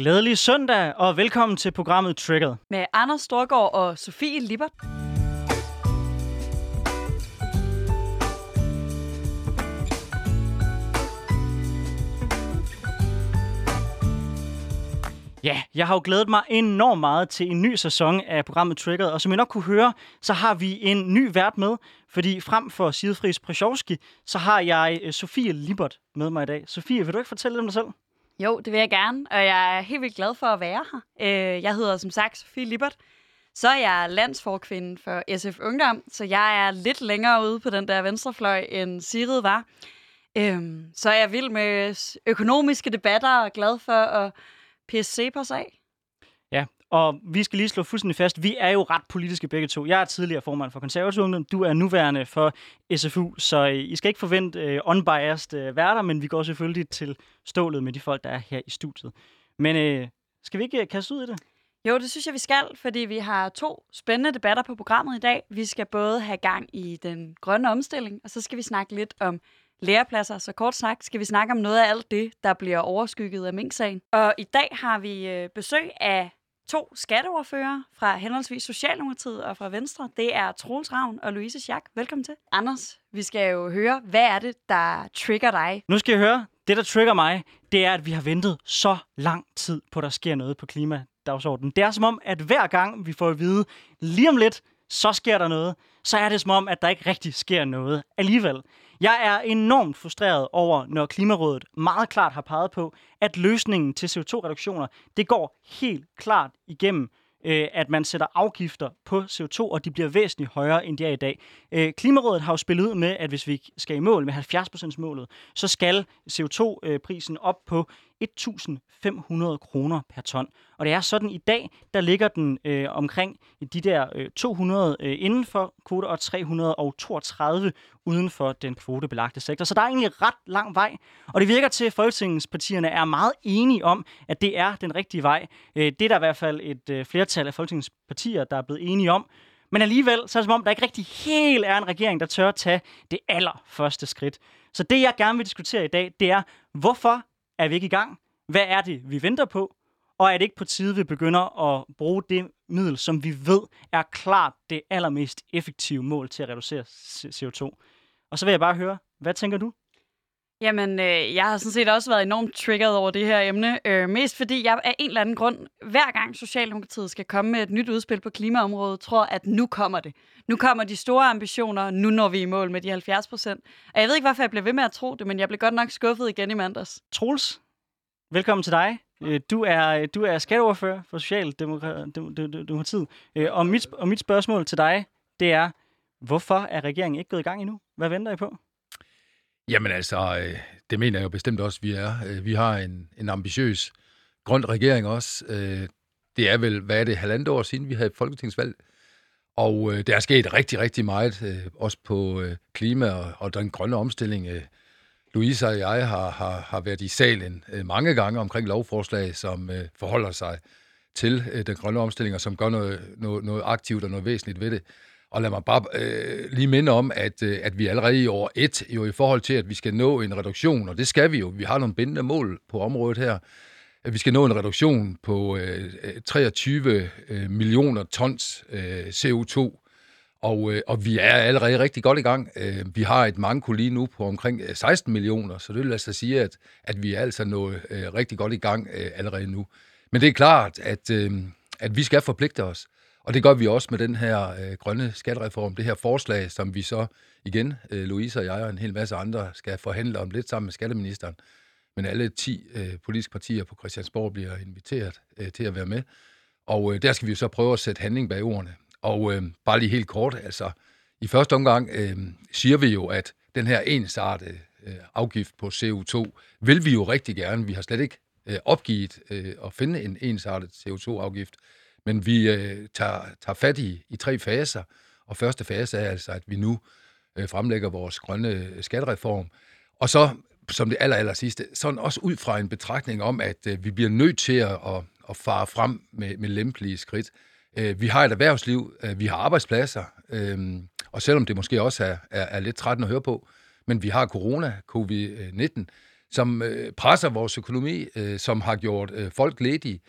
Glædelig søndag, og velkommen til programmet Triggered. Med Anders Storgård og Sofie Lippert. Ja, jeg har jo glædet mig enormt meget til en ny sæson af programmet Triggered, og som I nok kunne høre, så har vi en ny vært med, fordi frem for Sigfrids Przowski, så har jeg øh, Sofie Libert med mig i dag. Sofie, vil du ikke fortælle lidt om dig selv? Jo, det vil jeg gerne, og jeg er helt vildt glad for at være her. Øh, jeg hedder som sagt Sofie Libert. Så er jeg landsforkvinde for SF Ungdom, så jeg er lidt længere ude på den der venstrefløj, end Sigrid var. Øhm, så er jeg vild med økonomiske debatter og glad for at pisse på sig. Og vi skal lige slå fuldstændig fast, vi er jo ret politiske begge to. Jeg er tidligere formand for konservativ ungdom, du er nuværende for SFU, så øh, I skal ikke forvente uh, unbiased uh, værter, men vi går selvfølgelig til stålet med de folk, der er her i studiet. Men uh, skal vi ikke kaste ud i det? Jo, det synes jeg, vi skal, fordi vi har to spændende debatter på programmet i dag. Vi skal både have gang i den grønne omstilling, og så skal vi snakke lidt om lærepladser. Så kort sagt skal vi snakke om noget af alt det, der bliver overskygget af Mink-sagen. Og i dag har vi besøg af to skatteordfører fra henholdsvis Socialdemokratiet og fra Venstre. Det er Troels Ravn og Louise Schack. Velkommen til. Anders, vi skal jo høre, hvad er det, der trigger dig? Nu skal jeg høre, det der trigger mig, det er, at vi har ventet så lang tid på, at der sker noget på klimadagsordenen. Det er som om, at hver gang vi får at vide, lige om lidt, så sker der noget, så er det som om, at der ikke rigtig sker noget alligevel. Jeg er enormt frustreret over, når Klimarådet meget klart har peget på, at løsningen til CO2-reduktioner, det går helt klart igennem øh, at man sætter afgifter på CO2, og de bliver væsentligt højere, end de er i dag. Øh, Klimarådet har jo spillet ud med, at hvis vi skal i mål med 70%-målet, så skal CO2-prisen øh, op på 1.500 kroner per ton. Og det er sådan i dag, der ligger den øh, omkring de der øh, 200 øh, inden for kvote og 332 uden for den kvotebelagte sektor. Så der er egentlig ret lang vej, og det virker til, at folketingspartierne er meget enige om, at det er den rigtige vej. Øh, det er der i hvert fald et øh, flertal af folketingspartier, der er blevet enige om. Men alligevel, så er det som om, der ikke rigtig helt er en regering, der tør at tage det allerførste skridt. Så det, jeg gerne vil diskutere i dag, det er, hvorfor er vi ikke i gang? Hvad er det, vi venter på? Og er det ikke på tide, vi begynder at bruge det middel, som vi ved er klart det allermest effektive mål til at reducere CO2? Og så vil jeg bare høre, hvad tænker du? Jamen, øh, jeg har sådan set også været enormt triggeret over det her emne. Øh, mest fordi jeg af en eller anden grund, hver gang Socialdemokratiet skal komme med et nyt udspil på klimaområdet, tror, at nu kommer det. Nu kommer de store ambitioner, nu når vi i mål med de 70 procent. Og jeg ved ikke, hvorfor jeg blev ved med at tro det, men jeg blev godt nok skuffet igen i mandags. Troels, velkommen til dig. Øh, du er, du er skatteordfører for Socialdemokratiet. Øh, og mit, og mit spørgsmål til dig, det er, hvorfor er regeringen ikke gået i gang endnu? Hvad venter I på? Jamen altså, øh, det mener jeg jo bestemt også, vi er. Øh, vi har en, en ambitiøs grøn regering også. Øh, det er vel, hvad er det, halvandet år siden, vi havde folketingsvalg. Og øh, der er sket rigtig, rigtig meget, også på klima og, og den grønne omstilling. Louise og jeg har, har, har været i salen øh, mange gange omkring lovforslag, som øh, forholder sig til øh, den grønne omstilling, og som gør noget, noget, noget aktivt og noget væsentligt ved det. Og lad mig bare øh, lige minde om, at, øh, at vi allerede i år et, jo i forhold til, at vi skal nå en reduktion, og det skal vi jo, vi har nogle bindende mål på området her, at vi skal nå en reduktion på øh, øh 23 øh, millioner tons øh, CO2 og, øh, og vi er allerede rigtig godt i gang. Øh, vi har et manko lige nu på omkring øh, 16 millioner, så det vil altså sige, at, at vi er altså nået øh, rigtig godt i gang øh, allerede nu. Men det er klart, at, øh, at vi skal forpligte os. Og det gør vi også med den her øh, grønne skattereform, det her forslag, som vi så igen, øh, Louise og jeg og en hel masse andre, skal forhandle om lidt sammen med skatteministeren. Men alle 10 øh, politiske partier på Christiansborg bliver inviteret øh, til at være med. Og øh, der skal vi så prøve at sætte handling bag ordene. Og øh, bare lige helt kort, altså i første omgang øh, siger vi jo, at den her ensartede øh, afgift på CO2 vil vi jo rigtig gerne. Vi har slet ikke øh, opgivet øh, at finde en ensartet CO2-afgift, men vi øh, tager, tager fat i, i tre faser. Og første fase er altså, at vi nu øh, fremlægger vores grønne øh, skattereform. Og så, som det aller, aller sidste, sådan også ud fra en betragtning om, at øh, vi bliver nødt til at, at, at fare frem med, med lempelige skridt. Øh, vi har et erhvervsliv, øh, vi har arbejdspladser, øh, og selvom det måske også er, er, er lidt trættende at høre på, men vi har corona, covid-19, som øh, presser vores økonomi, øh, som har gjort øh, folk ledige.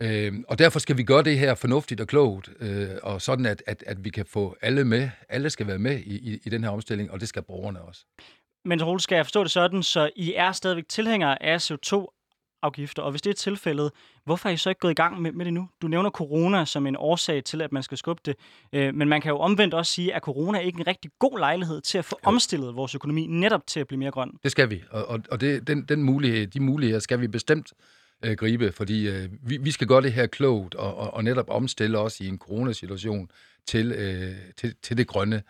Øh, og derfor skal vi gøre det her fornuftigt og klogt, øh, og sådan at, at, at vi kan få alle med. Alle skal være med i, i, i den her omstilling, og det skal borgerne også. Men Rol, skal jeg forstå det sådan, så I er stadigvæk tilhængere af CO2 afgifter, og hvis det er tilfældet, hvorfor er I så ikke gået i gang med, med det nu? Du nævner corona som en årsag til, at man skal skubbe det, øh, men man kan jo omvendt også sige, at corona er ikke en rigtig god lejlighed til at få jo. omstillet vores økonomi netop til at blive mere grøn. Det skal vi, og, og, og det, den, den mulighed, de muligheder skal vi bestemt øh, gribe, fordi øh, vi, vi skal gøre det her klogt og, og, og netop omstille os i en coronasituation til, øh, til, til det grønne.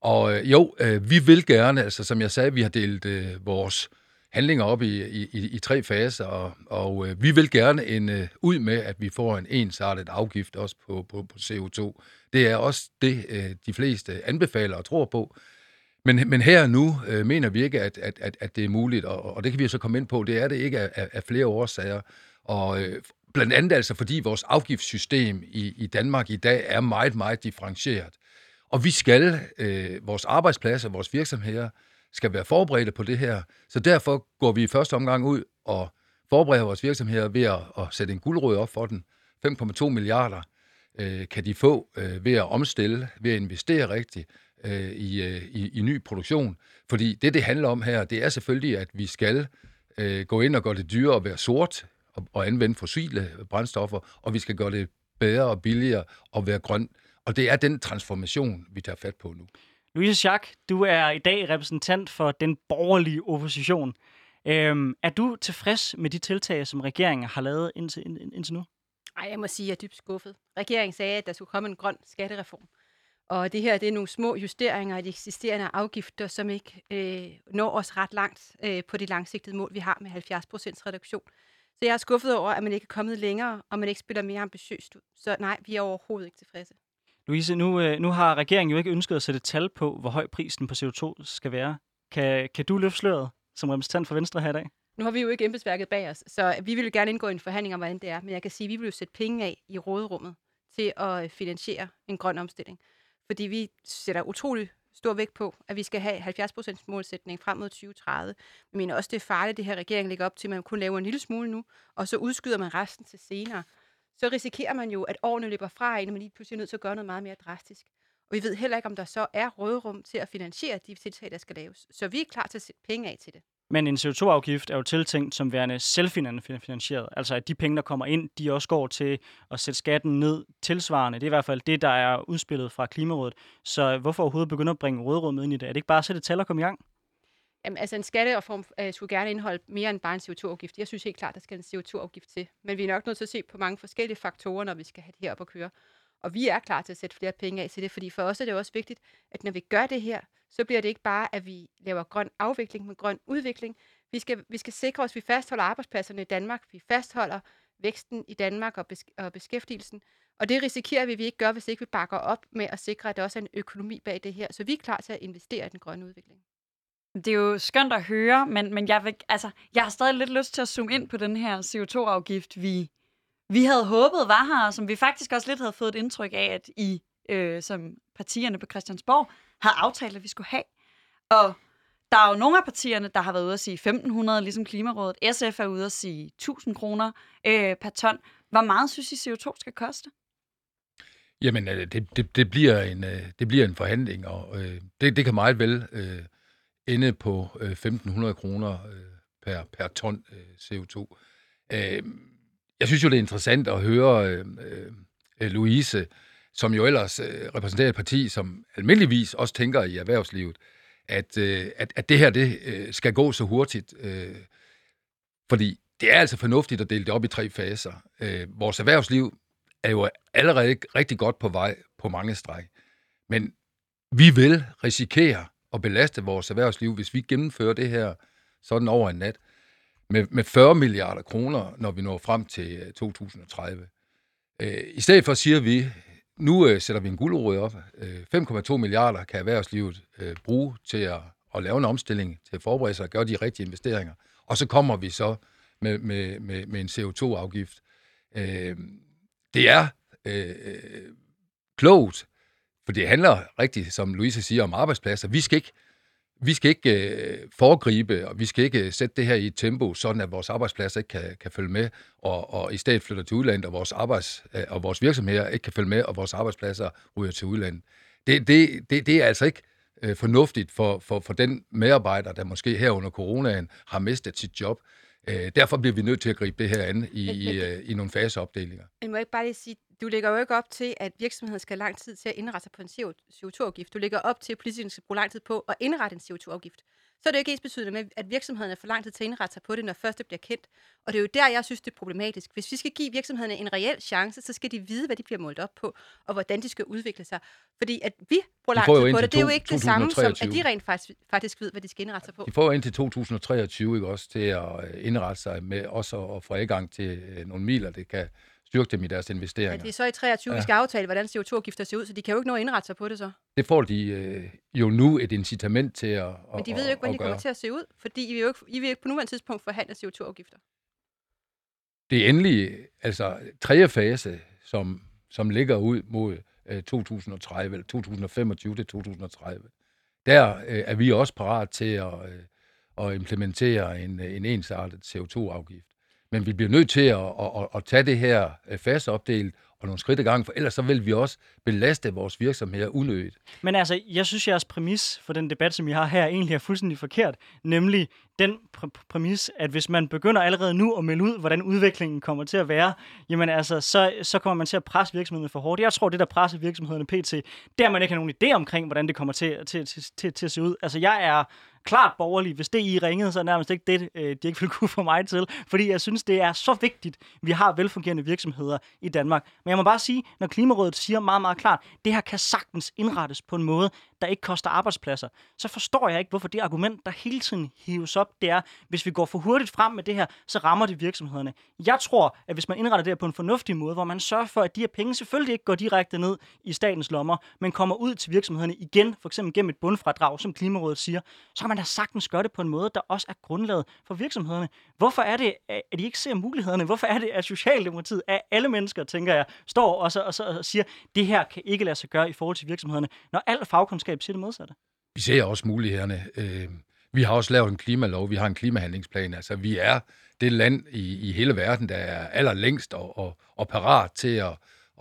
Og øh, jo, øh, vi vil gerne, altså som jeg sagde, vi har delt øh, vores handlinger op i, i, i tre faser, og, og øh, vi vil gerne en, øh, ud med, at vi får en ensartet afgift også på, på, på CO2. Det er også det, øh, de fleste anbefaler og tror på. Men, men her og nu øh, mener vi ikke, at, at, at, at det er muligt, og, og det kan vi så komme ind på. Det er det ikke af, af flere årsager. Og øh, blandt andet altså, fordi vores afgiftssystem i, i Danmark i dag er meget, meget differentieret. Og vi skal, øh, vores arbejdspladser, vores virksomheder, skal være forberedte på det her. Så derfor går vi i første omgang ud og forbereder vores virksomheder ved at, at sætte en guldrød op for den. 5,2 milliarder øh, kan de få øh, ved at omstille, ved at investere rigtigt øh, i, øh, i, i ny produktion. Fordi det, det handler om her, det er selvfølgelig, at vi skal øh, gå ind og gøre det dyrere at være sort og, og anvende fossile brændstoffer, og vi skal gøre det bedre og billigere at være grøn. Og det er den transformation, vi tager fat på nu. Louise Schack, du er i dag repræsentant for den borgerlige opposition. Øhm, er du tilfreds med de tiltag, som regeringen har lavet indtil, ind, indtil nu? Ej, jeg må sige, at jeg er dybt skuffet. Regeringen sagde, at der skulle komme en grøn skattereform. Og det her det er nogle små justeringer af de eksisterende afgifter, som ikke øh, når os ret langt øh, på det langsigtede mål, vi har med 70% reduktion. Så jeg er skuffet over, at man ikke er kommet længere, og man ikke spiller mere ambitiøst ud. Så nej, vi er overhovedet ikke tilfredse. Louise, nu, øh, nu har regeringen jo ikke ønsket at sætte tal på, hvor høj prisen på CO2 skal være. Kan, kan du løfte sløret som repræsentant for Venstre her i dag? Nu har vi jo ikke embedsværket bag os, så vi vil gerne indgå i en forhandling om, hvordan det er. Men jeg kan sige, at vi vil jo sætte penge af i råderummet til at finansiere en grøn omstilling. Fordi vi sætter utrolig stor vægt på, at vi skal have 70% målsætning frem mod 2030. Vi mener også, det er farligt, det her regering lægger op til, at man kun laver en lille smule nu, og så udskyder man resten til senere så risikerer man jo, at årene løber fra en, og man lige pludselig er nødt til at gøre noget meget mere drastisk. Og vi ved heller ikke, om der så er rådrum til at finansiere de tiltag, der skal laves. Så vi er klar til at sætte penge af til det. Men en CO2-afgift er jo tiltænkt som værende selvfinansieret. Altså at de penge, der kommer ind, de også går til at sætte skatten ned tilsvarende. Det er i hvert fald det, der er udspillet fra Klimarådet. Så hvorfor overhovedet begynde at bringe rådrummet ind i det? Er det ikke bare at sætte tal og komme i gang? Jamen, altså en skattereform øh, skulle gerne indeholde mere end bare en CO2-afgift. Jeg synes helt klart, der skal en CO2-afgift til. Men vi er nok nødt til at se på mange forskellige faktorer, når vi skal have det her op at køre. Og vi er klar til at sætte flere penge af til det, fordi for os er det også vigtigt, at når vi gør det her, så bliver det ikke bare, at vi laver grøn afvikling, men grøn udvikling. Vi skal, vi skal sikre os, at vi fastholder arbejdspladserne i Danmark, vi fastholder væksten i Danmark og, besk- og beskæftigelsen. Og det risikerer vi, at vi ikke gør, hvis ikke vi bakker op med at sikre, at der også er en økonomi bag det her. Så vi er klar til at investere i den grønne udvikling. Det er jo skønt at høre, men, men jeg, vil, altså, jeg har stadig lidt lyst til at zoome ind på den her CO2-afgift, vi, vi havde håbet var her, og som vi faktisk også lidt havde fået et indtryk af, at I, øh, som partierne på Christiansborg, havde aftalt, at vi skulle have. Og der er jo nogle af partierne, der har været ude at sige 1.500, ligesom Klimarådet. SF er ude at sige 1.000 kroner øh, per ton. Hvor meget synes I CO2 skal koste? Jamen, øh, det, det, det, bliver, en, øh, det bliver en forhandling, og øh, det, det kan meget vel øh, ende på øh, 1.500 kroner øh, per, per ton øh, CO2. Øh, jeg synes jo, det er interessant at høre øh, øh, Louise, som jo ellers øh, repræsenterer et parti, som almindeligvis også tænker i erhvervslivet, at, øh, at, at det her det øh, skal gå så hurtigt. Øh, fordi det er altså fornuftigt at dele det op i tre faser. Øh, vores erhvervsliv er jo allerede rigtig godt på vej på mange stræk. Men vi vil risikere at belaste vores erhvervsliv, hvis vi gennemfører det her sådan over en nat, med, med 40 milliarder kroner, når vi når frem til øh, 2030. Øh, I stedet for siger vi, nu øh, sætter vi en guldrød op. Øh, 5,2 milliarder kan erhvervslivet øh, bruge til at, at lave en omstilling, til at forberede sig og gøre de rigtige investeringer. Og så kommer vi så med, med, med, med en CO2-afgift. det er øh, klogt for det handler rigtigt, som Louise siger, om arbejdspladser. Vi skal ikke, vi skal ikke øh, foregribe, og vi skal ikke øh, sætte det her i et tempo, sådan at vores arbejdspladser ikke kan, kan følge med, og, og i stedet flytter til udlandet, og vores, arbejds, øh, og vores virksomheder ikke kan følge med, og vores arbejdspladser ryger til udlandet. Det, det, det, det er altså ikke øh, fornuftigt for, for, for den medarbejder, der måske her under coronaen har mistet sit job. Øh, derfor bliver vi nødt til at gribe det her an i, i, øh, i nogle faseopdelinger. Men må jeg ikke bare lige sige, du lægger jo ikke op til, at virksomheden skal have lang tid til at indrette sig på en CO2-afgift. Du lægger op til, at politikerne skal bruge lang tid på at indrette en CO2-afgift. Så er det jo ikke ens betydende med, at virksomhederne får lang tid til at indrette sig på det, når først det bliver kendt. Og det er jo der, jeg synes, det er problematisk. Hvis vi skal give virksomhederne en reel chance, så skal de vide, hvad de bliver målt op på, og hvordan de skal udvikle sig. Fordi at vi bruger lang tid på det, det er jo ikke det samme som, at 2023. de rent faktisk, faktisk ved, hvad de skal indrette sig på. De får jo indtil 2023 ikke også til at øh, indrette sig med også at få adgang til øh, nogle miler, det kan styrke dem i deres Ja, investeringer. det er så i 23, ja. Ja. vi skal aftale, hvordan CO2-afgifter ser ud, så de kan jo ikke nå at indrette sig på det så. Det får de øh, jo nu et incitament til at, Men de ved jo ikke, hvordan de kommer til at se ud, fordi I vil jo ikke, I vil ikke på nuværende tidspunkt forhandle CO2-afgifter. Det endelige, altså tredje fase, som, som ligger ud mod øh, 2030, eller 2025 til 2030, der øh, er vi også parat til at, øh, at implementere en, en ensartet CO2-afgift. Men vi bliver nødt til at, at, at, at tage det her øh, fast opdelt og nogle skridt ad gangen, for ellers så vil vi også belaste vores virksomheder unødigt. Men altså, jeg synes, jeres præmis for den debat, som vi har her, egentlig er fuldstændig forkert. Nemlig den pr- præmis, at hvis man begynder allerede nu at melde ud, hvordan udviklingen kommer til at være, jamen altså, så, så kommer man til at presse virksomhederne for hårdt. Jeg tror, det der presser virksomhederne pt, der man ikke har nogen idé omkring, hvordan det kommer til, til, til, til, til at se ud. Altså, jeg er klart borgerlig. Hvis det I ringede, så er det nærmest ikke det, øh, de ikke ville kunne få mig til. Fordi jeg synes, det er så vigtigt, vi har velfungerende virksomheder i Danmark. Men jeg må bare sige, når Klimarådet siger meget, meget klart, det her kan sagtens indrettes på en måde, der ikke koster arbejdspladser, så forstår jeg ikke, hvorfor det argument, der hele tiden hives op, det er, hvis vi går for hurtigt frem med det her, så rammer det virksomhederne. Jeg tror, at hvis man indretter det her på en fornuftig måde, hvor man sørger for, at de her penge selvfølgelig ikke går direkte ned i statens lommer, men kommer ud til virksomhederne igen, for eksempel gennem et bundfradrag, som Klimarådet siger, så kan man da sagtens gøre det på en måde, der også er grundlaget for virksomhederne. Hvorfor er det, at de ikke ser mulighederne? Hvorfor er det, at Socialdemokratiet af alle mennesker, tænker jeg, står og, så, og, så, og siger, det her kan ikke lade sig gøre i forhold til virksomhederne, når al fagkundskab siger det modsatte? Vi ser også mulighederne. Øh, vi har også lavet en klimalov, vi har en klimahandlingsplan. Altså, vi er det land i, i hele verden, der er allerlængst og, og, og parat til at,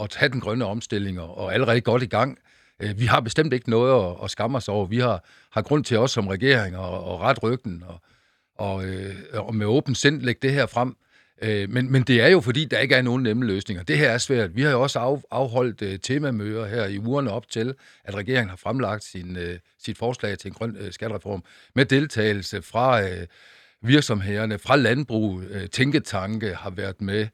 at tage den grønne omstilling og, og allerede godt i gang. Øh, vi har bestemt ikke noget at, at skamme os over. Vi har, har grund til os som regering at, at ret ryggen og, og, øh, og med åben sind lægge det her frem. Øh, men, men det er jo fordi, der ikke er nogen nemme løsninger. Det her er svært. Vi har jo også af, afholdt øh, temamøder her i ugerne op til, at regeringen har fremlagt sin, øh, sit forslag til en grøn øh, skattereform med deltagelse fra øh, virksomhederne, fra landbrug, øh, tænketanke har været med,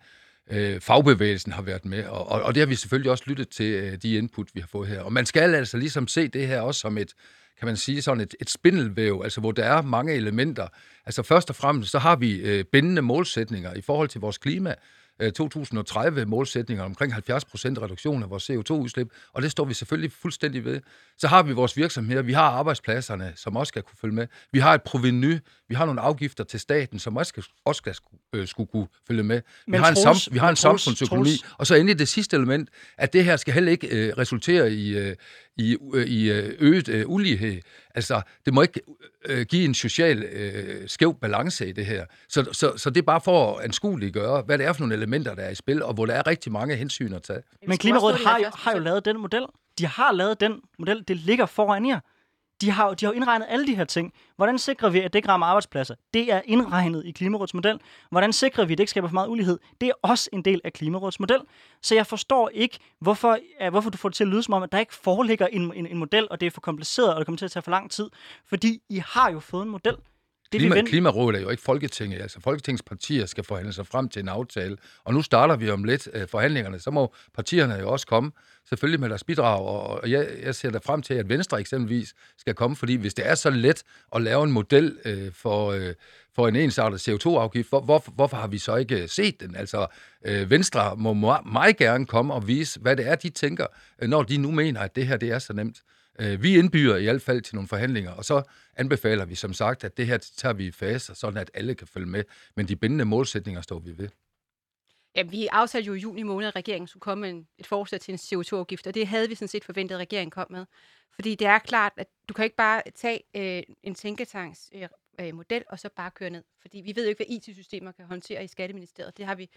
øh, fagbevægelsen har været med, og, og, og det har vi selvfølgelig også lyttet til øh, de input, vi har fået her. Og man skal altså ligesom se det her også som et, kan man sige, sådan et, et spindelvæv, altså hvor der er mange elementer. Altså først og fremmest, så har vi øh, bindende målsætninger i forhold til vores klima, øh, 2030-målsætninger omkring 70 procent reduktion af vores CO2-udslip, og det står vi selvfølgelig fuldstændig ved. Så har vi vores virksomheder, vi har arbejdspladserne, som også skal kunne følge med. Vi har et proveny, vi har nogle afgifter til staten, som også skal, også skal øh, skulle kunne følge med. Vi Men har en, sam, vi har en Troels- samfundsøkonomi, og så endelig det sidste element, at det her skal heller ikke øh, resultere i, øh, i, øh, i øh, øget øh, ulighed. Altså, det må ikke øh, give en social øh, skæv balance i det her. Så, så, så det er bare for at anskueligt gøre, hvad det er for nogle elementer, der er i spil, og hvor der er rigtig mange hensyn at tage. Men Klimarådet har jo, har jo lavet den model. De har lavet den model. Det ligger foran jer. De har, de har jo indregnet alle de her ting. Hvordan sikrer vi, at det ikke rammer arbejdspladser? Det er indregnet i Klimarådets model. Hvordan sikrer vi, at det ikke skaber for meget ulighed? Det er også en del af Klimarådets model. Så jeg forstår ikke, hvorfor, hvorfor du får det til at lyde som om, at der ikke foreligger en, en, en model, og det er for kompliceret, og det kommer til at tage for lang tid. Fordi I har jo fået en model. Det Klima, vi venter. Klimarådet er jo ikke Folketinget. Altså, Folketingets partier skal forhandle sig frem til en aftale. Og nu starter vi om lidt øh, forhandlingerne. Så må partierne jo også komme, selvfølgelig med deres bidrag. Og, og jeg, jeg ser da frem til, at Venstre eksempelvis skal komme. Fordi hvis det er så let at lave en model øh, for, øh, for en ensartet CO2-afgift, hvor, hvor, hvorfor har vi så ikke set den? Altså, øh, Venstre må me- meget gerne komme og vise, hvad det er, de tænker, øh, når de nu mener, at det her det er så nemt. Øh, Vi indbyder i hvert fald til nogle forhandlinger, og så anbefaler vi som sagt, at det her tager vi i faser, sådan at alle kan følge med. Men de bindende målsætninger står vi ved. Ja, vi aftalte jo i juni måned, at regeringen skulle komme med et forslag til en CO2-afgift, og det havde vi sådan set forventet, at regeringen kom med. Fordi det er klart, at du kan ikke bare tage øh, en tænketanks øh, øh model og så bare køre ned. Fordi vi ved jo ikke, hvad IT-systemer kan håndtere i Skatteministeriet. Det har vi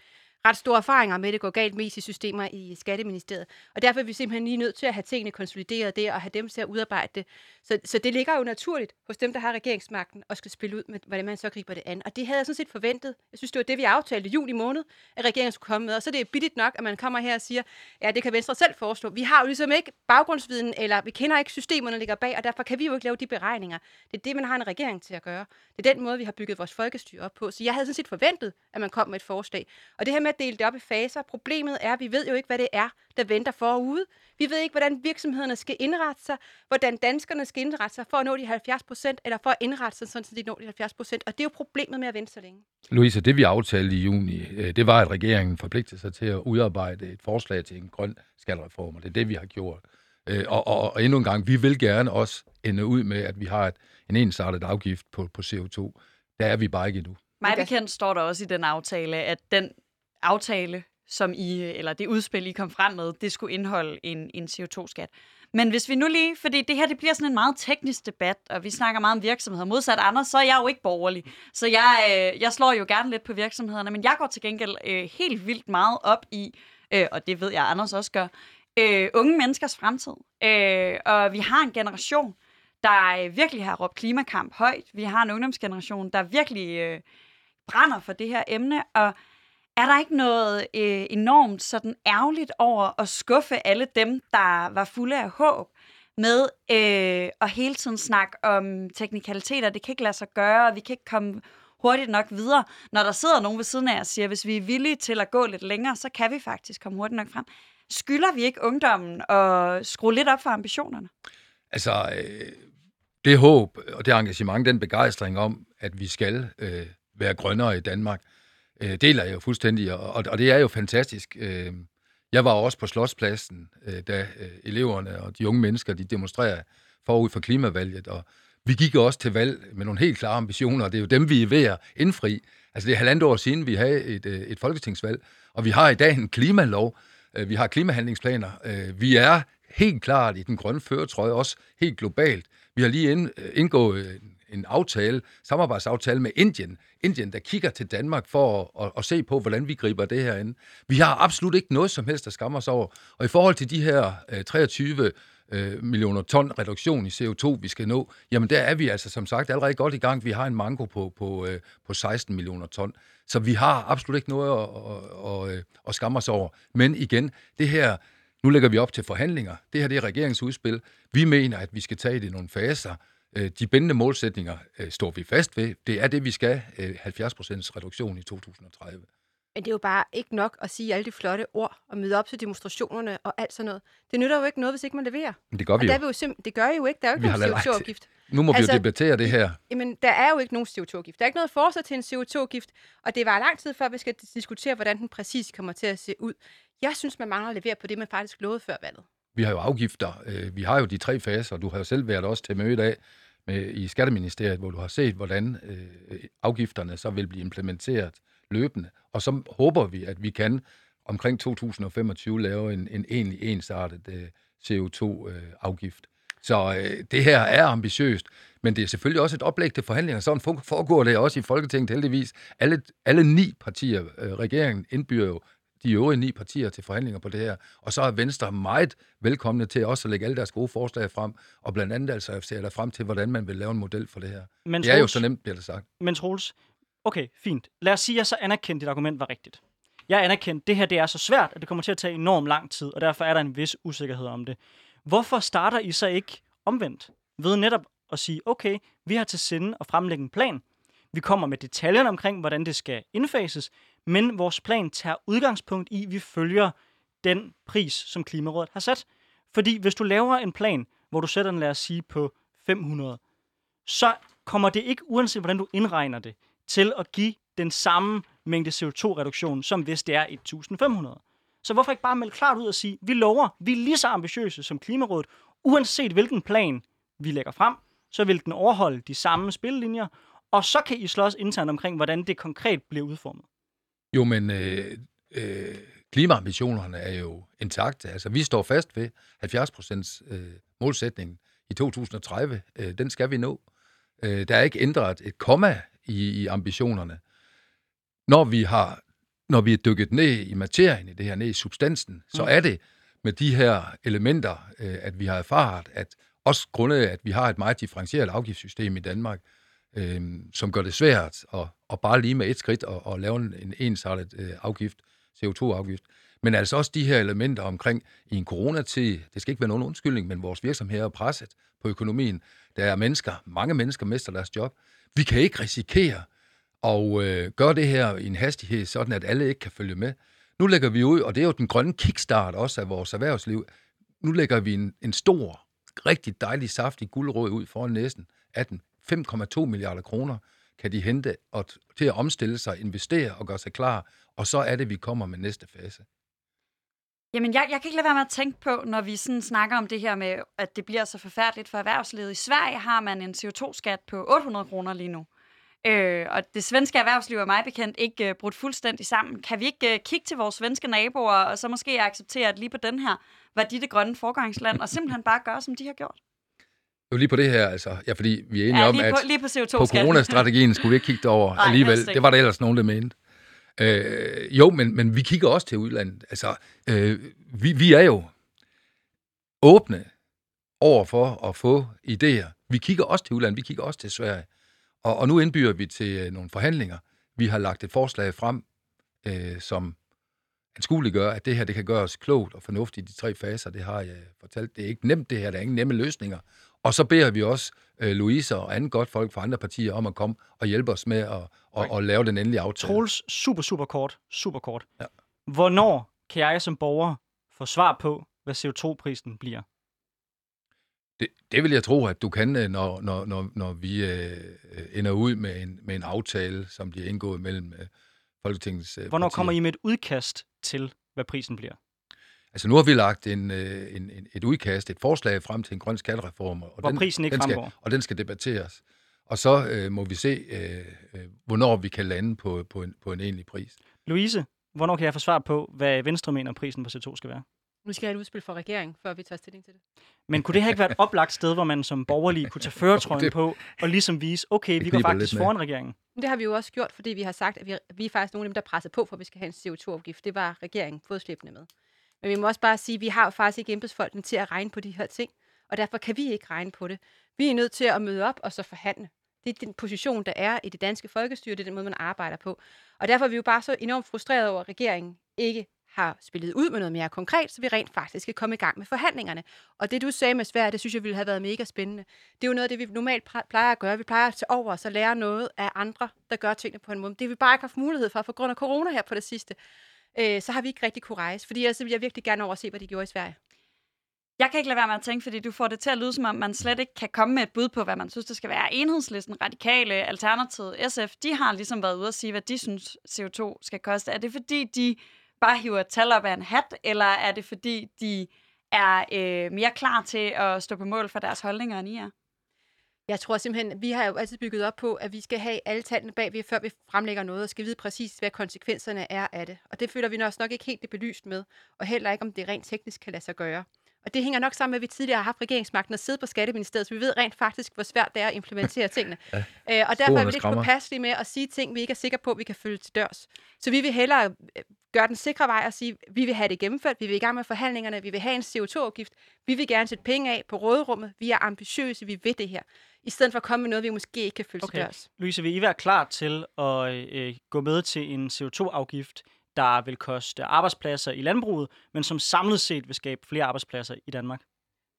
ret store erfaringer med, at det går galt med IT-systemer i Skatteministeriet. Og derfor er vi simpelthen lige nødt til at have tingene konsolideret der, og have dem til at udarbejde det. Så, så det ligger jo naturligt hos dem, der har regeringsmagten, og skal spille ud med, hvordan man så griber det an. Og det havde jeg sådan set forventet. Jeg synes, det var det, vi aftalte i juni måned, at regeringen skulle komme med. Og så er det billigt nok, at man kommer her og siger, ja, det kan Venstre selv foreslå. Vi har jo ligesom ikke baggrundsviden, eller vi kender ikke systemerne, der ligger bag, og derfor kan vi jo ikke lave de beregninger. Det er det, man har en regering til at gøre. Det er den måde, vi har bygget vores folkestyre op på. Så jeg havde sådan set forventet, at man kom med et forslag. Og det her med at dele det op i faser, problemet er, at vi ved jo ikke, hvad det er, der venter forude. Vi ved ikke, hvordan virksomhederne skal indrette sig, hvordan danskerne skal indrette sig for at nå de 70 procent, eller for at indrette sig, sådan, så de når de 70 procent. Og det er jo problemet med at vente så længe. Louise, det vi aftalte i juni, øh, det var, at regeringen forpligtede sig til at udarbejde et forslag til en grøn skattereform, og det er det, vi har gjort. Øh, og, og, og endnu en gang, vi vil gerne også ende ud med, at vi har et, en ensartet afgift på, på CO2. Der er vi bare ikke endnu. Mig bekendt står der også i den aftale, at den aftale, som I, eller det udspil, I kom frem med, det skulle indeholde en, en CO2-skat. Men hvis vi nu lige, fordi det her det bliver sådan en meget teknisk debat, og vi snakker meget om virksomheder. Modsat andre, så er jeg jo ikke borgerlig. Så jeg, øh, jeg slår jo gerne lidt på virksomhederne, men jeg går til gengæld øh, helt vildt meget op i, øh, og det ved jeg, Anders også gør, øh, unge menneskers fremtid. Øh, og vi har en generation, der øh, virkelig har råbt klimakamp højt. Vi har en ungdomsgeneration, der virkelig øh, brænder for det her emne, og er der ikke noget øh, enormt sådan ærgerligt over at skuffe alle dem, der var fulde af håb med øh, at hele tiden snakke om teknikaliteter? Det kan ikke lade sig gøre, og vi kan ikke komme hurtigt nok videre. Når der sidder nogen ved siden af og siger, hvis vi er villige til at gå lidt længere, så kan vi faktisk komme hurtigt nok frem. Skylder vi ikke ungdommen at skrue lidt op for ambitionerne? Altså, øh, det håb og det engagement, den begejstring om, at vi skal øh, være grønnere i Danmark, øh, deler jeg jo fuldstændig, og, og det er jo fantastisk. Øh, jeg var også på Slotspladsen, øh, da øh, eleverne og de unge mennesker, de demonstrerede forud for klimavalget, og vi gik også til valg med nogle helt klare ambitioner, og det er jo dem, vi er ved at indfri. Altså det er halvandet år siden, vi havde et, øh, et folketingsvalg, og vi har i dag en klimalov, øh, vi har klimahandlingsplaner, øh, vi er helt klart i den grønne føretrøje, også helt globalt. Vi har lige ind, øh, indgået en aftale, samarbejdsaftale med Indien. Indien, der kigger til Danmark for at, at, at se på, hvordan vi griber det her ind. Vi har absolut ikke noget som helst, der skammer os over. Og i forhold til de her øh, 23 øh, millioner ton reduktion i CO2, vi skal nå, jamen der er vi altså som sagt allerede godt i gang. Vi har en manko på, på, øh, på 16 millioner ton. Så vi har absolut ikke noget at, at, at, øh, at skamme os over. Men igen, det her, nu lægger vi op til forhandlinger. Det her det er regeringsudspil. Vi mener, at vi skal tage det i nogle faser. Øh, de bindende målsætninger øh, står vi fast ved. Det er det, vi skal. 70% øh, reduktion i 2030. Men det er jo bare ikke nok at sige alle de flotte ord og møde op til demonstrationerne og alt sådan noget. Det nytter jo ikke noget, hvis ikke man leverer. Men det gør vi og jo. Der jo det gør I jo ikke. Der er jo ikke vi nogen CO2-afgift. Nu må altså, vi jo altså, debattere det her. Jamen, der er jo ikke nogen CO2-afgift. Der er ikke noget forslag til en CO2-afgift, og det var lang tid før, vi skal diskutere, hvordan den præcis kommer til at se ud. Jeg synes, man mangler at levere på det, man faktisk lovede før valget. Vi har jo afgifter. Øh, vi har jo de tre faser. Du har jo selv været også til møde i dag med, i Skatteministeriet, hvor du har set, hvordan øh, afgifterne så vil blive implementeret løbende. Og så håber vi, at vi kan omkring 2025 lave en, en egentlig ensartet øh, CO2-afgift. Øh, så øh, det her er ambitiøst, men det er selvfølgelig også et oplæg til forhandlinger. Sådan foregår det også i Folketinget heldigvis. Alle, alle ni partier, øh, regeringen indbyder jo de øvrige ni partier til forhandlinger på det her. Og så er Venstre meget velkomne til også at lægge alle deres gode forslag frem, og blandt andet altså ser der frem til, hvordan man vil lave en model for det her. Men, det er jo så nemt, bliver det sagt. Men Troels, okay, fint. Lad os sige, at jeg så anerkendte, at dit argument var rigtigt. Jeg anerkendte, at det her det er så svært, at det kommer til at tage enormt lang tid, og derfor er der en vis usikkerhed om det. Hvorfor starter I så ikke omvendt? Ved netop at sige, okay, vi har til sinde at fremlægge en plan. Vi kommer med detaljerne omkring, hvordan det skal indfases, men vores plan tager udgangspunkt i, at vi følger den pris, som Klimarådet har sat. Fordi hvis du laver en plan, hvor du sætter den, lad os sige, på 500, så kommer det ikke, uanset hvordan du indregner det, til at give den samme mængde CO2-reduktion, som hvis det er 1500. Så hvorfor ikke bare melde klart ud og sige, vi lover, vi er lige så ambitiøse som Klimarådet, uanset hvilken plan vi lægger frem, så vil den overholde de samme spillelinjer, og så kan I slås internt omkring, hvordan det konkret bliver udformet. Jo, men øh, øh, klimaambitionerne er jo intakte. Altså, vi står fast ved 70 procents øh, målsætningen i 2030. Øh, den skal vi nå. Øh, der er ikke ændret et komma i, i ambitionerne. Når vi har når vi er dykket ned i materien i det her, ned i substansen, så er det med de her elementer, øh, at vi har erfaret, at også grundet at vi har et meget differentieret afgiftssystem i Danmark, øh, som gør det svært at, at bare lige med et skridt og, og lave en, en ensartet øh, afgift, CO2-afgift. Men altså også de her elementer omkring i en coronatid, det skal ikke være nogen undskyldning, men vores virksomheder er presset på økonomien. Der er mennesker, mange mennesker mister deres job. Vi kan ikke risikere at øh, gøre det her i en hastighed, sådan at alle ikke kan følge med. Nu lægger vi ud, og det er jo den grønne kickstart også af vores erhvervsliv, nu lægger vi en, en stor, rigtig dejlig, saftig guldråd ud foran næsen af den. 5,2 milliarder kroner kan de hente og til at omstille sig, investere og gøre sig klar, og så er det, vi kommer med næste fase. Jamen, jeg, jeg kan ikke lade være med at tænke på, når vi sådan snakker om det her med, at det bliver så forfærdeligt for erhvervslivet. I Sverige har man en CO2-skat på 800 kroner lige nu. Øh, og det svenske erhvervsliv er mig bekendt ikke øh, brudt fuldstændig sammen. Kan vi ikke øh, kigge til vores svenske naboer, og så måske acceptere, at lige på den her var de det grønne forgangsland, og simpelthen bare gøre, som de har gjort? Jo, lige på det her, altså, ja, fordi vi er enige Ja, om, at på, lige på CO2 på coronastrategien skulle vi ikke kigge over Nej, alligevel. Det var der ellers nogen, der mente. Øh, jo, men, men vi kigger også til udlandet. Altså, øh, vi, vi er jo åbne over for at få idéer. Vi kigger også til udlandet, vi kigger også til Sverige. Og, og nu indbyder vi til øh, nogle forhandlinger. Vi har lagt et forslag frem, øh, som anskueliggør, at det her det kan gøres klogt og fornuftigt i de tre faser. Det har jeg fortalt. Det er ikke nemt det her, der er ingen nemme løsninger. Og så beder vi også øh, Louise og anden godt folk fra andre partier om at komme og hjælpe os med at, at, at lave den endelige aftale. Troels, super, super kort. Super kort. Ja. Hvornår kan jeg som borger få svar på, hvad CO2-prisen bliver? Det, det vil jeg tro, at du kan, øh, når, når, når, når vi øh, ender ud med en, med en aftale, som bliver indgået mellem øh, Folketingets øh, Hvornår partier. kommer I med et udkast til, hvad prisen bliver? Altså nu har vi lagt en, øh, en, en, et udkast, et forslag frem til en grøn skattereform. Og Hvor den, prisen ikke den skal, fremgår. Og den skal debatteres. Og så øh, må vi se, øh, øh, hvornår vi kan lande på, på, en, på en egentlig pris. Louise, hvornår kan jeg få svar på, hvad Venstre mener, prisen på CO2 skal være? Nu skal jeg have et udspil fra regeringen, før vi tager stilling til det. Men kunne det her ikke være et oplagt sted, hvor man som borgerlig kunne tage føretrøjen Det- på, og ligesom vise, okay, vi går faktisk foran regeringen? Det har vi jo også gjort, fordi vi har sagt, at vi, vi er faktisk nogle af dem, der presser på for, at vi skal have en CO2-afgift. Det var regeringen fodslæbende med. Men vi må også bare sige, at vi har jo faktisk ikke embedsfolkene til at regne på de her ting, og derfor kan vi ikke regne på det. Vi er nødt til at møde op og så forhandle. Det er den position, der er i det danske folkestyre, det er den måde, man arbejder på. Og derfor er vi jo bare så enormt frustrerede over, at regeringen ikke har spillet ud med noget mere konkret, så vi rent faktisk kan komme i gang med forhandlingerne. Og det, du sagde med Sverige, det synes jeg ville have været mega spændende. Det er jo noget af det, vi normalt plejer at gøre. Vi plejer at tage over os og lære noget af andre, der gør tingene på en måde. Det har vi bare ikke haft mulighed for, på grund af corona her på det sidste. Øh, så har vi ikke rigtig kunne rejse, fordi jeg vil jeg virkelig gerne over at se, hvad de gjorde i Sverige. Jeg kan ikke lade være med at tænke, fordi du får det til at lyde, som om man slet ikke kan komme med et bud på, hvad man synes, det skal være. Enhedslisten, Radikale, Alternativet, SF, de har ligesom været ude at sige, hvad de synes, CO2 skal koste. Er det fordi, de bare hiver et tal op af en hat, eller er det fordi, de er øh, mere klar til at stå på mål for deres holdninger, end I er? Jeg tror simpelthen, vi har jo altid bygget op på, at vi skal have alle tallene bagved, før vi fremlægger noget, og skal vide præcis, hvad konsekvenserne er af det. Og det føler vi også nok ikke helt det belyst med, og heller ikke, om det rent teknisk kan lade sig gøre. Og det hænger nok sammen med, at vi tidligere har haft regeringsmagten og siddet på Skatteministeriet, så vi ved rent faktisk, hvor svært det er at implementere tingene. ja. øh, og derfor er vi lidt påpasselige med at sige ting, vi ikke er sikre på, at vi kan følge til dørs. Så vi vil hellere øh, gøre den sikre vej og sige, vi vil have det gennemført, vi vil i gang med forhandlingerne, vi vil have en CO2-afgift, vi vil gerne sætte penge af på råderummet, vi er ambitiøse, vi vil det her. I stedet for at komme med noget, vi måske ikke kan følge Okay. til dørs. Louise, vil I være klar til at øh, gå med til en CO2-afgift, der vil koste arbejdspladser i landbruget, men som samlet set vil skabe flere arbejdspladser i Danmark?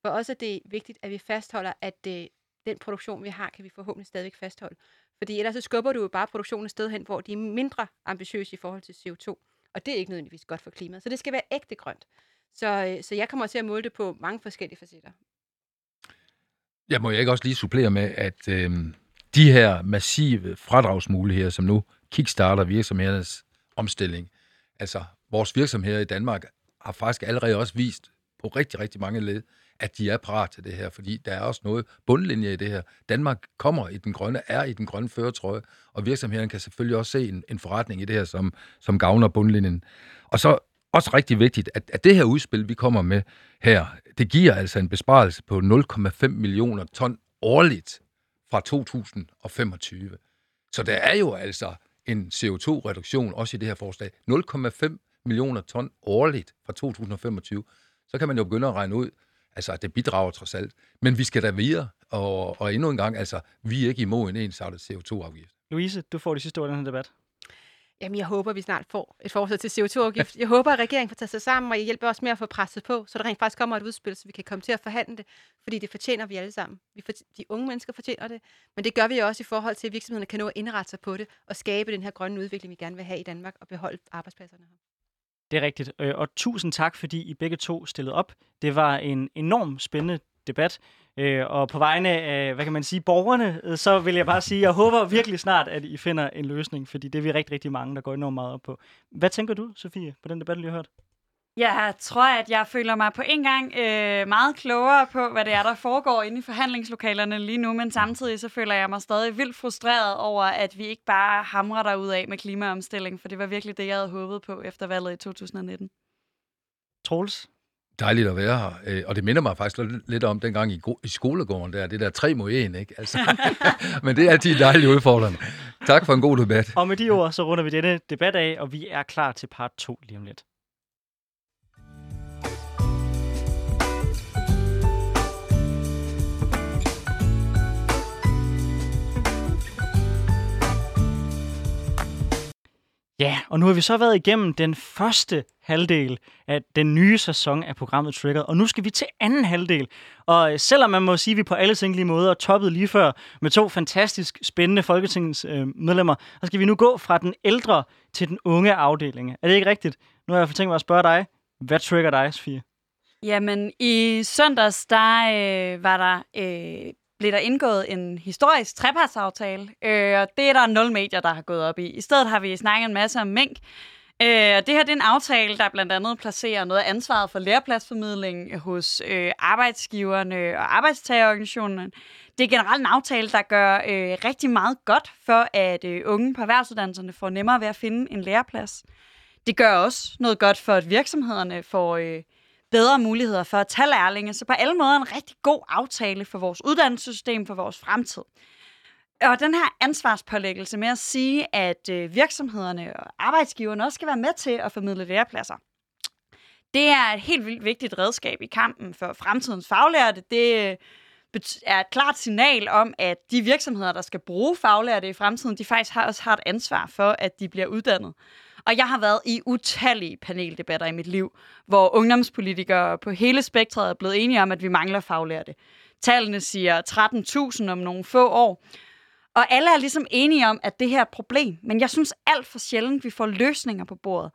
For os er det vigtigt, at vi fastholder, at øh, den produktion, vi har, kan vi forhåbentlig stadigvæk fastholde. Fordi ellers så skubber du jo bare produktionen et sted hen, hvor de er mindre ambitiøse i forhold til CO2. Og det er ikke nødvendigvis godt for klimaet. Så det skal være ægte grønt. Så, øh, så jeg kommer til at måle det på mange forskellige facetter. Jeg må jeg ikke også lige supplere med, at øh, de her massive fradragsmuligheder, som nu kickstarter virksomhedernes omstilling, altså vores virksomheder i Danmark har faktisk allerede også vist på rigtig, rigtig mange led, at de er parat til det her, fordi der er også noget bundlinje i det her. Danmark kommer i den grønne, er i den grønne føretrøje, og virksomhederne kan selvfølgelig også se en, en forretning i det her, som, som gavner bundlinjen. Og så også rigtig vigtigt, at, at det her udspil, vi kommer med her, det giver altså en besparelse på 0,5 millioner ton årligt fra 2025. Så der er jo altså en CO2-reduktion også i det her forslag. 0,5 millioner ton årligt fra 2025. Så kan man jo begynde at regne ud, altså at det bidrager trods alt. Men vi skal da videre, og, og endnu en gang, altså, vi er ikke imod en ensartet CO2-afgift. Louise, du får det sidste ord i den her debat. Jamen, jeg håber, vi snart får et forslag til CO2-afgift. Jeg håber, at regeringen får taget sig sammen, og I hjælper os med at få presset på, så der rent faktisk kommer et udspil, så vi kan komme til at forhandle det, fordi det fortjener vi alle sammen. Vi for, de unge mennesker fortjener det, men det gør vi også i forhold til, at virksomhederne kan nå at indrette sig på det, og skabe den her grønne udvikling, vi gerne vil have i Danmark, og beholde arbejdspladserne her. Det er rigtigt. Øh, og tusind tak, fordi I begge to stillede op. Det var en enorm spændende debat. Øh, og på vegne af, hvad kan man sige, borgerne, øh, så vil jeg bare sige, jeg håber virkelig snart, at I finder en løsning, fordi det er vi rigtig, rigtig mange, der går enormt meget op på. Hvad tænker du, Sofie, på den debat, du har hørt? Jeg tror, at jeg føler mig på en gang øh, meget klogere på, hvad det er, der foregår inde i forhandlingslokalerne lige nu, men samtidig så føler jeg mig stadig vildt frustreret over, at vi ikke bare hamrer der ud af med klimaomstilling, for det var virkelig det, jeg havde håbet på efter valget i 2019. Troels? Dejligt at være her, øh, og det minder mig faktisk lidt om dengang i, i skolegården der, det der tre mod en, ikke? Altså, men det er altid dejligt udfordrende. Tak for en god debat. Og med de ord, så runder vi denne debat af, og vi er klar til part 2 lige om lidt. Ja, og nu har vi så været igennem den første halvdel af den nye sæson af programmet Trigger, og nu skal vi til anden halvdel. Og øh, selvom man må sige, at vi på alle tænkelige måder toppede lige før med to fantastisk spændende folketingsmedlemmer, øh, så skal vi nu gå fra den ældre til den unge afdeling. Er det ikke rigtigt? Nu har jeg tænkt mig at spørge dig, hvad trigger dig, Sofie? Jamen, i søndags, der øh, var der øh, blev der indgået en historisk trepartsaftale, øh, og det er der nul medier, der har gået op i. I stedet har vi snakket en masse om mink, Øh, det her det er en aftale, der blandt andet placerer noget af ansvaret for lærepladsformidling hos øh, arbejdsgiverne og arbejdstagerorganisationerne. Det er generelt en aftale, der gør øh, rigtig meget godt for, at øh, unge på erhvervsuddannelserne får nemmere ved at finde en læreplads. Det gør også noget godt for, at virksomhederne får øh, bedre muligheder for at tage lærlinge. Så på alle måder en rigtig god aftale for vores uddannelsessystem, for vores fremtid. Og den her ansvarspålæggelse med at sige, at øh, virksomhederne og arbejdsgiverne også skal være med til at formidle lærepladser. Det er et helt vildt vigtigt redskab i kampen for fremtidens faglærte. Det øh, er et klart signal om, at de virksomheder, der skal bruge faglærte i fremtiden, de faktisk har, også har et ansvar for, at de bliver uddannet. Og jeg har været i utallige paneldebatter i mit liv, hvor ungdomspolitikere på hele spektret er blevet enige om, at vi mangler faglærte. Tallene siger 13.000 om nogle få år. Og alle er ligesom enige om, at det her er et problem. Men jeg synes alt for sjældent, vi får løsninger på bordet.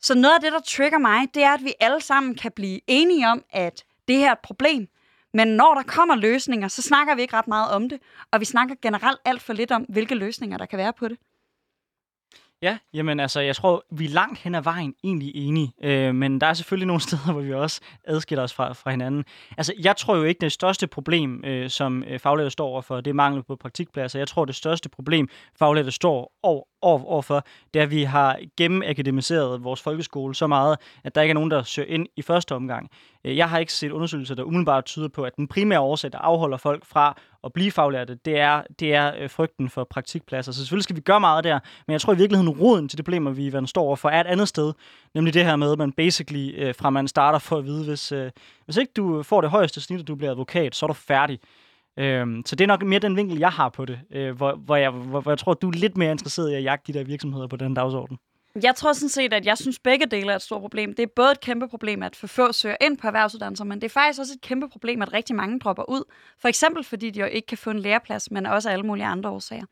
Så noget af det, der trigger mig, det er, at vi alle sammen kan blive enige om, at det her er et problem. Men når der kommer løsninger, så snakker vi ikke ret meget om det. Og vi snakker generelt alt for lidt om, hvilke løsninger der kan være på det. Ja, jamen altså, jeg tror, vi er langt hen ad vejen egentlig enige, øh, men der er selvfølgelig nogle steder, hvor vi også adskiller os fra, fra hinanden. Altså, jeg tror jo ikke, det største problem, øh, som øh, står overfor, det er mangel på praktikpladser. Jeg tror, det største problem, faglærte står over, over, overfor, det er, at vi har gennemakademiseret vores folkeskole så meget, at der ikke er nogen, der søger ind i første omgang. Øh, jeg har ikke set undersøgelser, der umiddelbart tyder på, at den primære årsag, der afholder folk fra at blive faglærte, det er, det er øh, frygten for praktikpladser. Så selvfølgelig skal vi gøre meget der, men jeg tror i virkeligheden, roden til de problemer, vi står overfor, er et andet sted. Nemlig det her med, at man basically øh, fra man starter for at vide, hvis, hvis ikke du får det højeste snit, og du bliver advokat, så er du færdig. Øhm, så det er nok mere den vinkel, jeg har på det, øh, hvor, hvor, jeg, hvor, hvor jeg tror, du er lidt mere interesseret i at jagte de der virksomheder på den dagsorden. Jeg tror sådan set, at jeg synes, begge dele er et stort problem. Det er både et kæmpe problem, at for få søger ind på erhvervsuddannelser, men det er faktisk også et kæmpe problem, at rigtig mange dropper ud. For eksempel fordi de jo ikke kan få en læreplads, men også alle mulige andre årsager.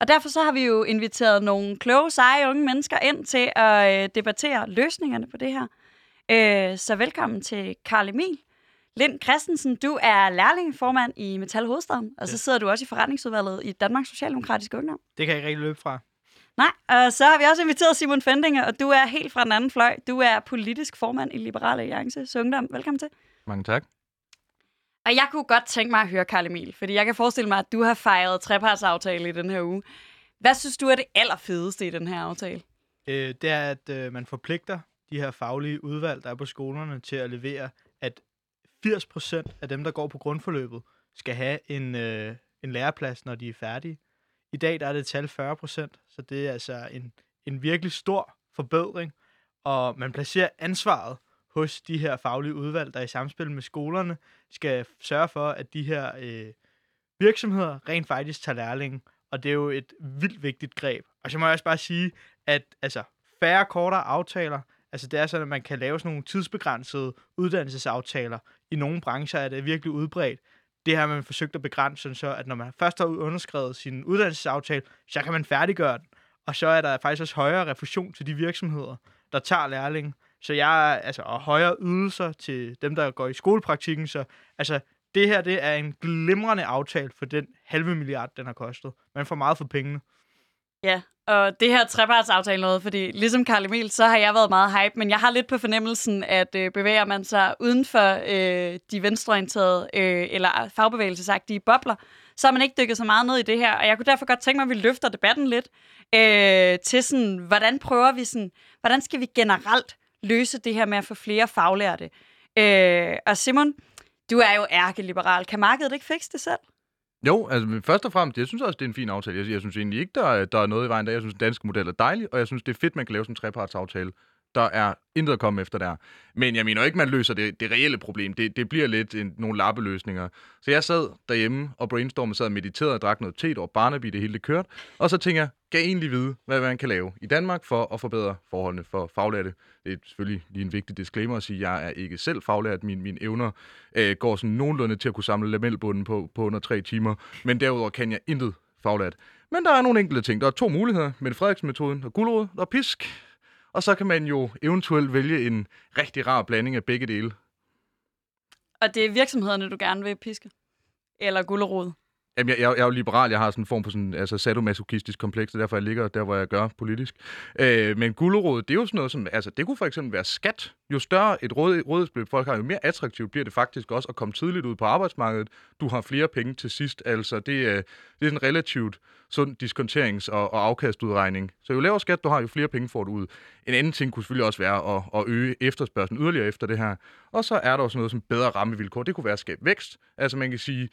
Og derfor så har vi jo inviteret nogle kloge, seje unge mennesker ind til at øh, debattere løsningerne på det her. Øh, så velkommen til Karl Emil. Lind Christensen, du er lærlingeformand i Metal Hovedstaden, og så sidder du også i forretningsudvalget i Danmarks Socialdemokratiske Ungdom. Det kan jeg ikke rigtig løbe fra. Nej, og så har vi også inviteret Simon Fendinge, og du er helt fra den anden fløj. Du er politisk formand i Liberale Alliance Ungdom. Velkommen til. Mange tak. Og jeg kunne godt tænke mig at høre, Karl Emil, fordi jeg kan forestille mig, at du har fejret trepartsaftale i den her uge. Hvad synes du er det allerfedeste i den her aftale? Øh, det er, at øh, man forpligter de her faglige udvalg, der er på skolerne, til at levere, at 80% af dem, der går på grundforløbet, skal have en, øh, en læreplads, når de er færdige. I dag der er det tal 40%, så det er altså en, en virkelig stor forbedring, og man placerer ansvaret hos de her faglige udvalg, der i samspil med skolerne skal sørge for, at de her øh, virksomheder rent faktisk tager lærlinge. Og det er jo et vildt vigtigt greb. Og så må jeg også bare sige, at altså, færre kortere aftaler, altså det er sådan, at man kan lave sådan nogle tidsbegrænsede uddannelsesaftaler. I nogle brancher er det virkelig udbredt. Det har man forsøgt at begrænse, så at når man først har underskrevet sin uddannelsesaftale, så kan man færdiggøre den. Og så er der faktisk også højere refusion til de virksomheder, der tager lærling. Så jeg altså, og højere ydelser til dem, der går i skolepraktikken. Så altså, det her det er en glimrende aftale for den halve milliard, den har kostet. Man får meget for pengene. Ja, og det her trepartsaftale noget, fordi ligesom Karl Emil, så har jeg været meget hype, men jeg har lidt på fornemmelsen, at øh, bevæger man sig uden for øh, de venstreorienterede øh, eller fagbevægelsesagtige bobler, så har man ikke dykket så meget ned i det her, og jeg kunne derfor godt tænke mig, at vi løfter debatten lidt øh, til sådan, hvordan prøver vi sådan, hvordan skal vi generelt løse det her med at få flere faglærte? Øh, og Simon, du er jo ærkeliberal. Kan markedet ikke fikse det selv? Jo, altså først og fremmest, jeg synes også, det er en fin aftale. Jeg, jeg synes egentlig ikke, der er, der er noget i vejen der. Jeg synes, den danske model er dejlig, og jeg synes, det er fedt, man kan lave sådan en trepartsaftale. Der er intet at komme efter der. Men jeg mener ikke, man løser det, det reelle problem. Det, det bliver lidt en, nogle lappeløsninger. Så jeg sad derhjemme og brainstormede, sad og mediterede og drak noget te over Barnaby, det hele det kørt. Og så tænker jeg, kan jeg egentlig vide, hvad man kan lave i Danmark for at forbedre forholdene for faglærte. Det er selvfølgelig lige en vigtig disclaimer at sige, at jeg er ikke selv faglært. Min, mine evner øh, går sådan nogenlunde til at kunne samle lamelbunden på, på under tre timer. Men derudover kan jeg intet faglært. Men der er nogle enkelte ting. Der er to muligheder. Mette Frederiksen-metoden og guldråd og pisk. Og så kan man jo eventuelt vælge en rigtig rar blanding af begge dele. Og det er virksomhederne, du gerne vil piske? Eller gulerod? Jamen, jeg, jeg, jeg er jo liberal. Jeg har sådan en form for sådan, altså sadomasochistisk kompleks, og derfor jeg ligger der, hvor jeg gør politisk. Øh, men gulerod, det er jo sådan noget som, altså det kunne for eksempel være skat. Jo større et råd, rådighedsbeløb folk har, jo mere attraktivt bliver det faktisk også at komme tidligt ud på arbejdsmarkedet. Du har flere penge til sidst, altså det, er, det er en relativt sund diskonterings- og, og afkastudregning. Så jo lavere skat du har, jo flere penge får du ud. En anden ting kunne selvfølgelig også være at, at øge efterspørgselen yderligere efter det her. Og så er der også noget som bedre rammevilkår. Det kunne være at skabe vækst. Altså man kan sige,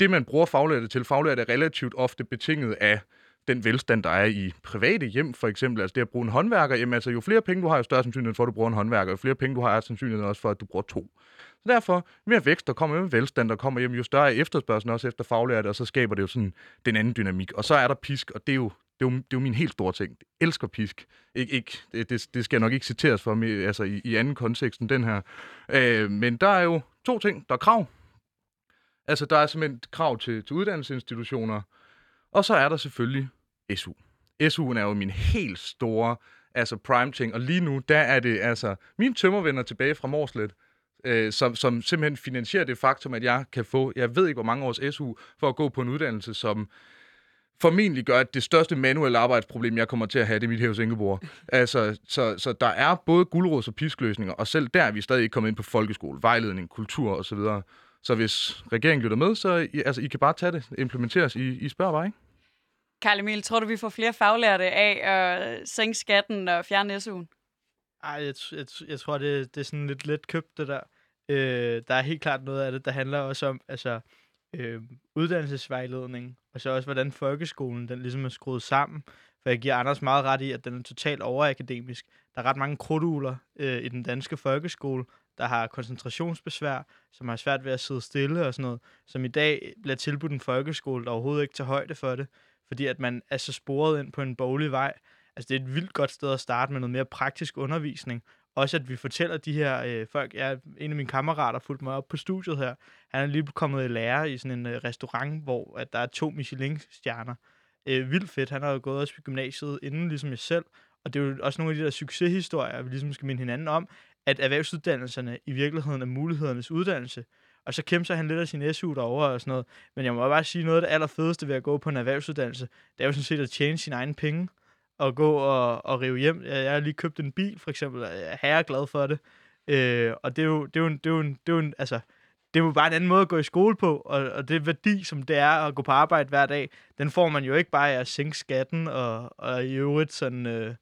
det, man bruger faglærte til, faglærte er relativt ofte betinget af den velstand, der er i private hjem, for eksempel. Altså det at bruge en håndværker, jamen altså jo flere penge du har, jo større sandsynlighed for, at du bruger en håndværker. Jo flere penge du har, er sandsynligheden også for, at du bruger to. Så derfor, mere vækst, der kommer med velstand, der kommer hjem, jo større er efterspørgselen også efter faglærte, og så skaber det jo sådan den anden dynamik. Og så er der pisk, og det er jo, det er jo, det er jo min helt store ting. Jeg elsker pisk. Ik, ikke, det, det, det skal nok ikke citeres for mig, altså i, i anden kontekst end den her. Øh, men der er jo to ting. Der er krav, Altså, der er simpelthen krav til, til uddannelsesinstitutioner, og så er der selvfølgelig SU. SU'en er jo min helt store altså prime ting, og lige nu, der er det altså mine tømmervenner tilbage fra Morslet, øh, som, som simpelthen finansierer det faktum, at jeg kan få, jeg ved ikke hvor mange års SU, for at gå på en uddannelse, som formentlig gør, at det største manuelle arbejdsproblem, jeg kommer til at have, det er mit hævs Ingeborg. Altså, så, så der er både guldråds og piskløsninger, og selv der er vi stadig ikke kommet ind på folkeskole, vejledning, kultur osv., så hvis regeringen lytter med, så I, altså, I kan bare tage det, implementeres, I, I spørger bare, ikke? Karl Emil, tror du, vi får flere faglærte af at sænke skatten og fjerne SU'en? Ej, jeg, jeg, jeg tror, det, det er sådan lidt let købt, det der. Øh, der er helt klart noget af det, der handler også om altså, øh, uddannelsesvejledning, og så også, hvordan folkeskolen den ligesom er skruet sammen. For jeg giver Anders meget ret i, at den er totalt overakademisk. Der er ret mange krudtugler øh, i den danske folkeskole, der har koncentrationsbesvær, som har svært ved at sidde stille og sådan noget, som i dag bliver tilbudt en folkeskole, der overhovedet ikke tager højde for det, fordi at man er så sporet ind på en boglig vej. Altså det er et vildt godt sted at starte med noget mere praktisk undervisning. Også at vi fortæller de her øh, folk, jeg, en af mine kammerater fulgte mig op på studiet her, han er lige kommet i lære i sådan en øh, restaurant, hvor at der er to Michelin-stjerner. Øh, vildt fedt, han har jo gået også på gymnasiet inden ligesom jeg selv, og det er jo også nogle af de der succeshistorier, vi ligesom skal minde hinanden om, at erhvervsuddannelserne i virkeligheden er mulighedernes uddannelse. Og så kæmper han lidt af sin SU derovre og sådan noget. Men jeg må bare sige, noget af det allerfedeste ved at gå på en erhvervsuddannelse, det er jo sådan set at tjene sine egne penge og gå og, og rive hjem. Jeg har lige købt en bil, for eksempel. Jeg er glad for det. Øh, og det er jo, det er jo, det er jo, det er jo, altså, det er jo bare en anden måde at gå i skole på, og, og det værdi, som det er at gå på arbejde hver dag, den får man jo ikke bare af at sænke skatten, og, og i øvrigt sådan, øh,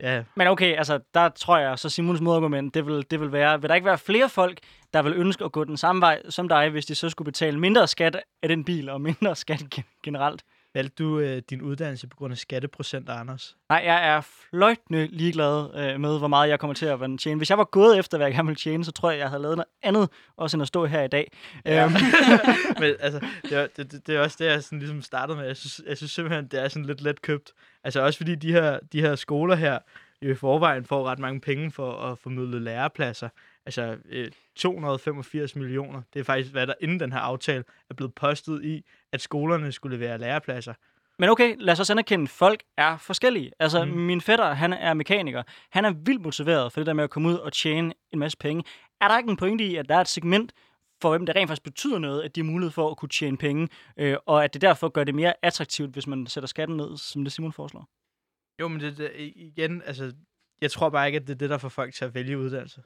ja, Men okay, altså, der tror jeg, så Simons modargument, det vil, det vil være, vil der ikke være flere folk, der vil ønske at gå den samme vej som dig, hvis de så skulle betale mindre skat af den bil, og mindre skat generelt? Valgte du øh, din uddannelse på grund af skatteprocent, Anders? Nej, jeg er fløjtende ligeglad øh, med, hvor meget jeg kommer til at tjene. Hvis jeg var gået efter, hvad jeg gerne ville tjene, så tror jeg, jeg havde lavet noget andet, også end at stå her i dag. Ja. Øhm, Men altså, det er, det, det, det er også det, jeg sådan ligesom startede med. Jeg synes, jeg synes simpelthen, det er sådan lidt let købt. Altså også fordi de her, de her skoler her jo i forvejen får ret mange penge for at formidle lærepladser. Altså øh, 285 millioner. Det er faktisk, hvad der inden den her aftale er blevet postet i, at skolerne skulle være lærepladser. Men okay, lad os også anerkende, at folk er forskellige. Altså, Mm. min fætter, han er mekaniker. Han er vildt motiveret for det der med at komme ud og tjene en masse penge. Er der ikke en pointe i, at der er et segment, for hvem det rent faktisk betyder noget, at de har mulighed for at kunne tjene penge, øh, og at det derfor gør det mere attraktivt, hvis man sætter skatten ned, som det Simon foreslår? Jo, men det, det igen, altså, jeg tror bare ikke, at det er det, der får folk til at vælge uddannelse.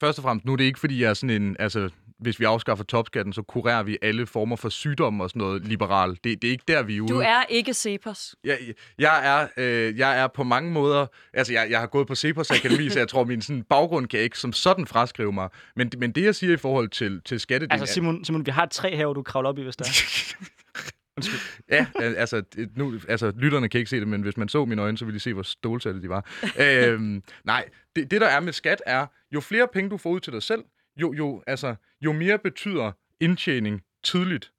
Først og fremmest, nu er det ikke fordi, jeg er sådan en, altså, hvis vi afskaffer topskatten, så kurerer vi alle former for sygdomme og sådan noget liberal. Det, det er ikke der, vi er ude. Du er ikke Cepos. Jeg, jeg, er, øh, jeg er på mange måder... Altså, jeg, jeg har gået på Cepos Akademi, så jeg tror, min sådan, baggrund kan ikke som sådan fraskrive mig. Men, men det, jeg siger i forhold til, til skattedelen... Altså, Simon, Simon, vi har et træ her, hvor du kravler op i, hvis der er. Ja, al- altså, nu, altså, lytterne kan ikke se det, men hvis man så mine øjne, så ville de se, hvor stålsatte de var. øhm, nej, det, det der er med skat er, jo flere penge du får ud til dig selv, jo, jo, altså, jo mere betyder indtjening tidligt.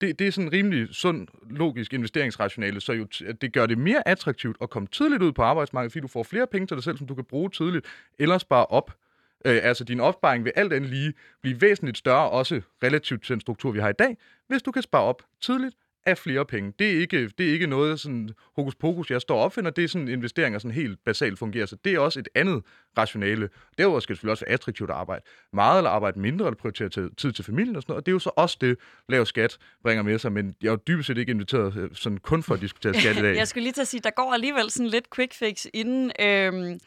Det, det er sådan en rimelig sund, logisk investeringsrationale, så jo, t- det gør det mere attraktivt at komme tidligt ud på arbejdsmarkedet, fordi du får flere penge til dig selv, som du kan bruge tidligt, eller spare op. Øh, altså din opsparing vil alt andet lige blive væsentligt større, også relativt til den struktur, vi har i dag, hvis du kan spare op tidligt af flere penge. Det er ikke, det er ikke noget sådan hokus pokus, jeg står og opfinder. Det er sådan investeringer, sådan helt basalt fungerer. Så det er også et andet rationale. Derudover skal det selvfølgelig også være attraktivt at arbejde meget, eller arbejde mindre, eller prioritere tid til familien og sådan noget. Og det er jo så også det, lav skat bringer med sig. Men jeg er jo dybest set ikke inviteret øh, sådan kun for at diskutere skat i dag. Jeg skulle lige til at sige, der går alligevel sådan lidt quick fix inden, øhm,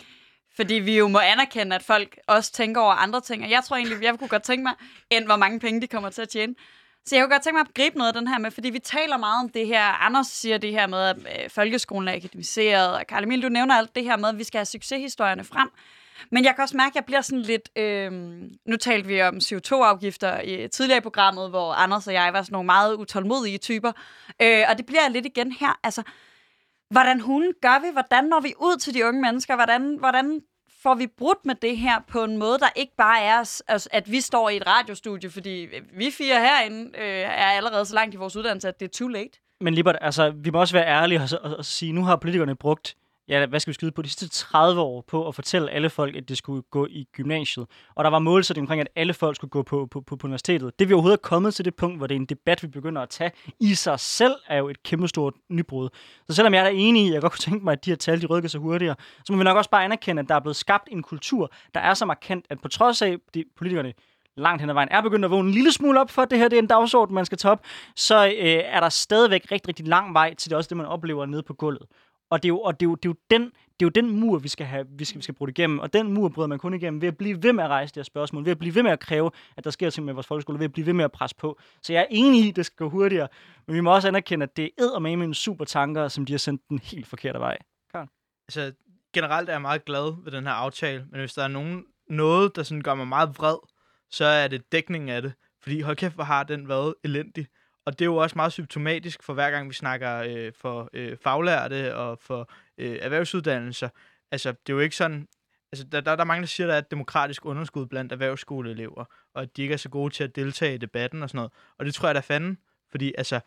fordi vi jo må anerkende, at folk også tænker over andre ting. Og jeg tror egentlig, jeg kunne godt tænke mig, end hvor mange penge de kommer til at tjene. Så jeg kunne godt tænke mig at gribe noget af den her med, fordi vi taler meget om det her. Anders siger det her med, at øh, folkeskolen er akademiseret, og Karl Emil, du nævner alt det her med, at vi skal have succeshistorierne frem. Men jeg kan også mærke, at jeg bliver sådan lidt... Øh, nu talte vi om CO2-afgifter i, tidligere i programmet, hvor Anders og jeg var sådan nogle meget utålmodige typer. Øh, og det bliver jeg lidt igen her. Altså, hvordan hun gør vi? Hvordan når vi ud til de unge mennesker? Hvordan, hvordan får vi brudt med det her på en måde, der ikke bare er, altså, at vi står i et radiostudie, fordi øh, vi fire herinde øh, er allerede så langt i vores uddannelse, at det er too late. Men Libert, altså, vi må også være ærlige og, og, og sige, nu har politikerne brugt, ja, hvad skal vi skyde på, de sidste 30 år på at fortælle alle folk, at de skulle gå i gymnasiet. Og der var målsætning omkring, at alle folk skulle gå på, på, på, på universitetet. Det vi overhovedet er kommet til det punkt, hvor det er en debat, vi begynder at tage, i sig selv er jo et kæmpestort nybrud. Så selvom jeg er da enig i, at jeg godt kunne tænke mig, at de her tal de rykker sig hurtigere, så må vi nok også bare anerkende, at der er blevet skabt en kultur, der er så markant, at på trods af, de politikerne langt hen ad vejen er begyndt at vågne en lille smule op for, at det her det er en dagsorden, man skal tage op, så øh, er der stadigvæk rigtig, rigtig lang vej til det også det, man oplever nede på gulvet. Og det er jo, og det er jo, det er jo, den, det er jo den mur, vi skal, have, vi, skal, vi skal bruge igennem. Og den mur bryder man kun igennem ved at blive ved med at rejse de her spørgsmål, ved at blive ved med at kræve, at der sker ting med vores folkeskole, ved at blive ved med at presse på. Så jeg er enig i, at det skal gå hurtigere, men vi må også anerkende, at det er med en super tanker, som de har sendt den helt forkerte vej. Altså, generelt er jeg meget glad ved den her aftale, men hvis der er nogen, noget, der sådan gør mig meget vred, så er det dækningen af det. Fordi hold kæft, hvor har den været elendig. Og det er jo også meget symptomatisk for hver gang vi snakker øh, for øh, faglærte og for øh, erhvervsuddannelser. Altså, det er jo ikke sådan... Altså, der, der, der er mange, der siger, at der er et demokratisk underskud blandt erhvervsskoleelever, og at de ikke er så gode til at deltage i debatten og sådan noget. Og det tror jeg, der fanden. Fordi, altså,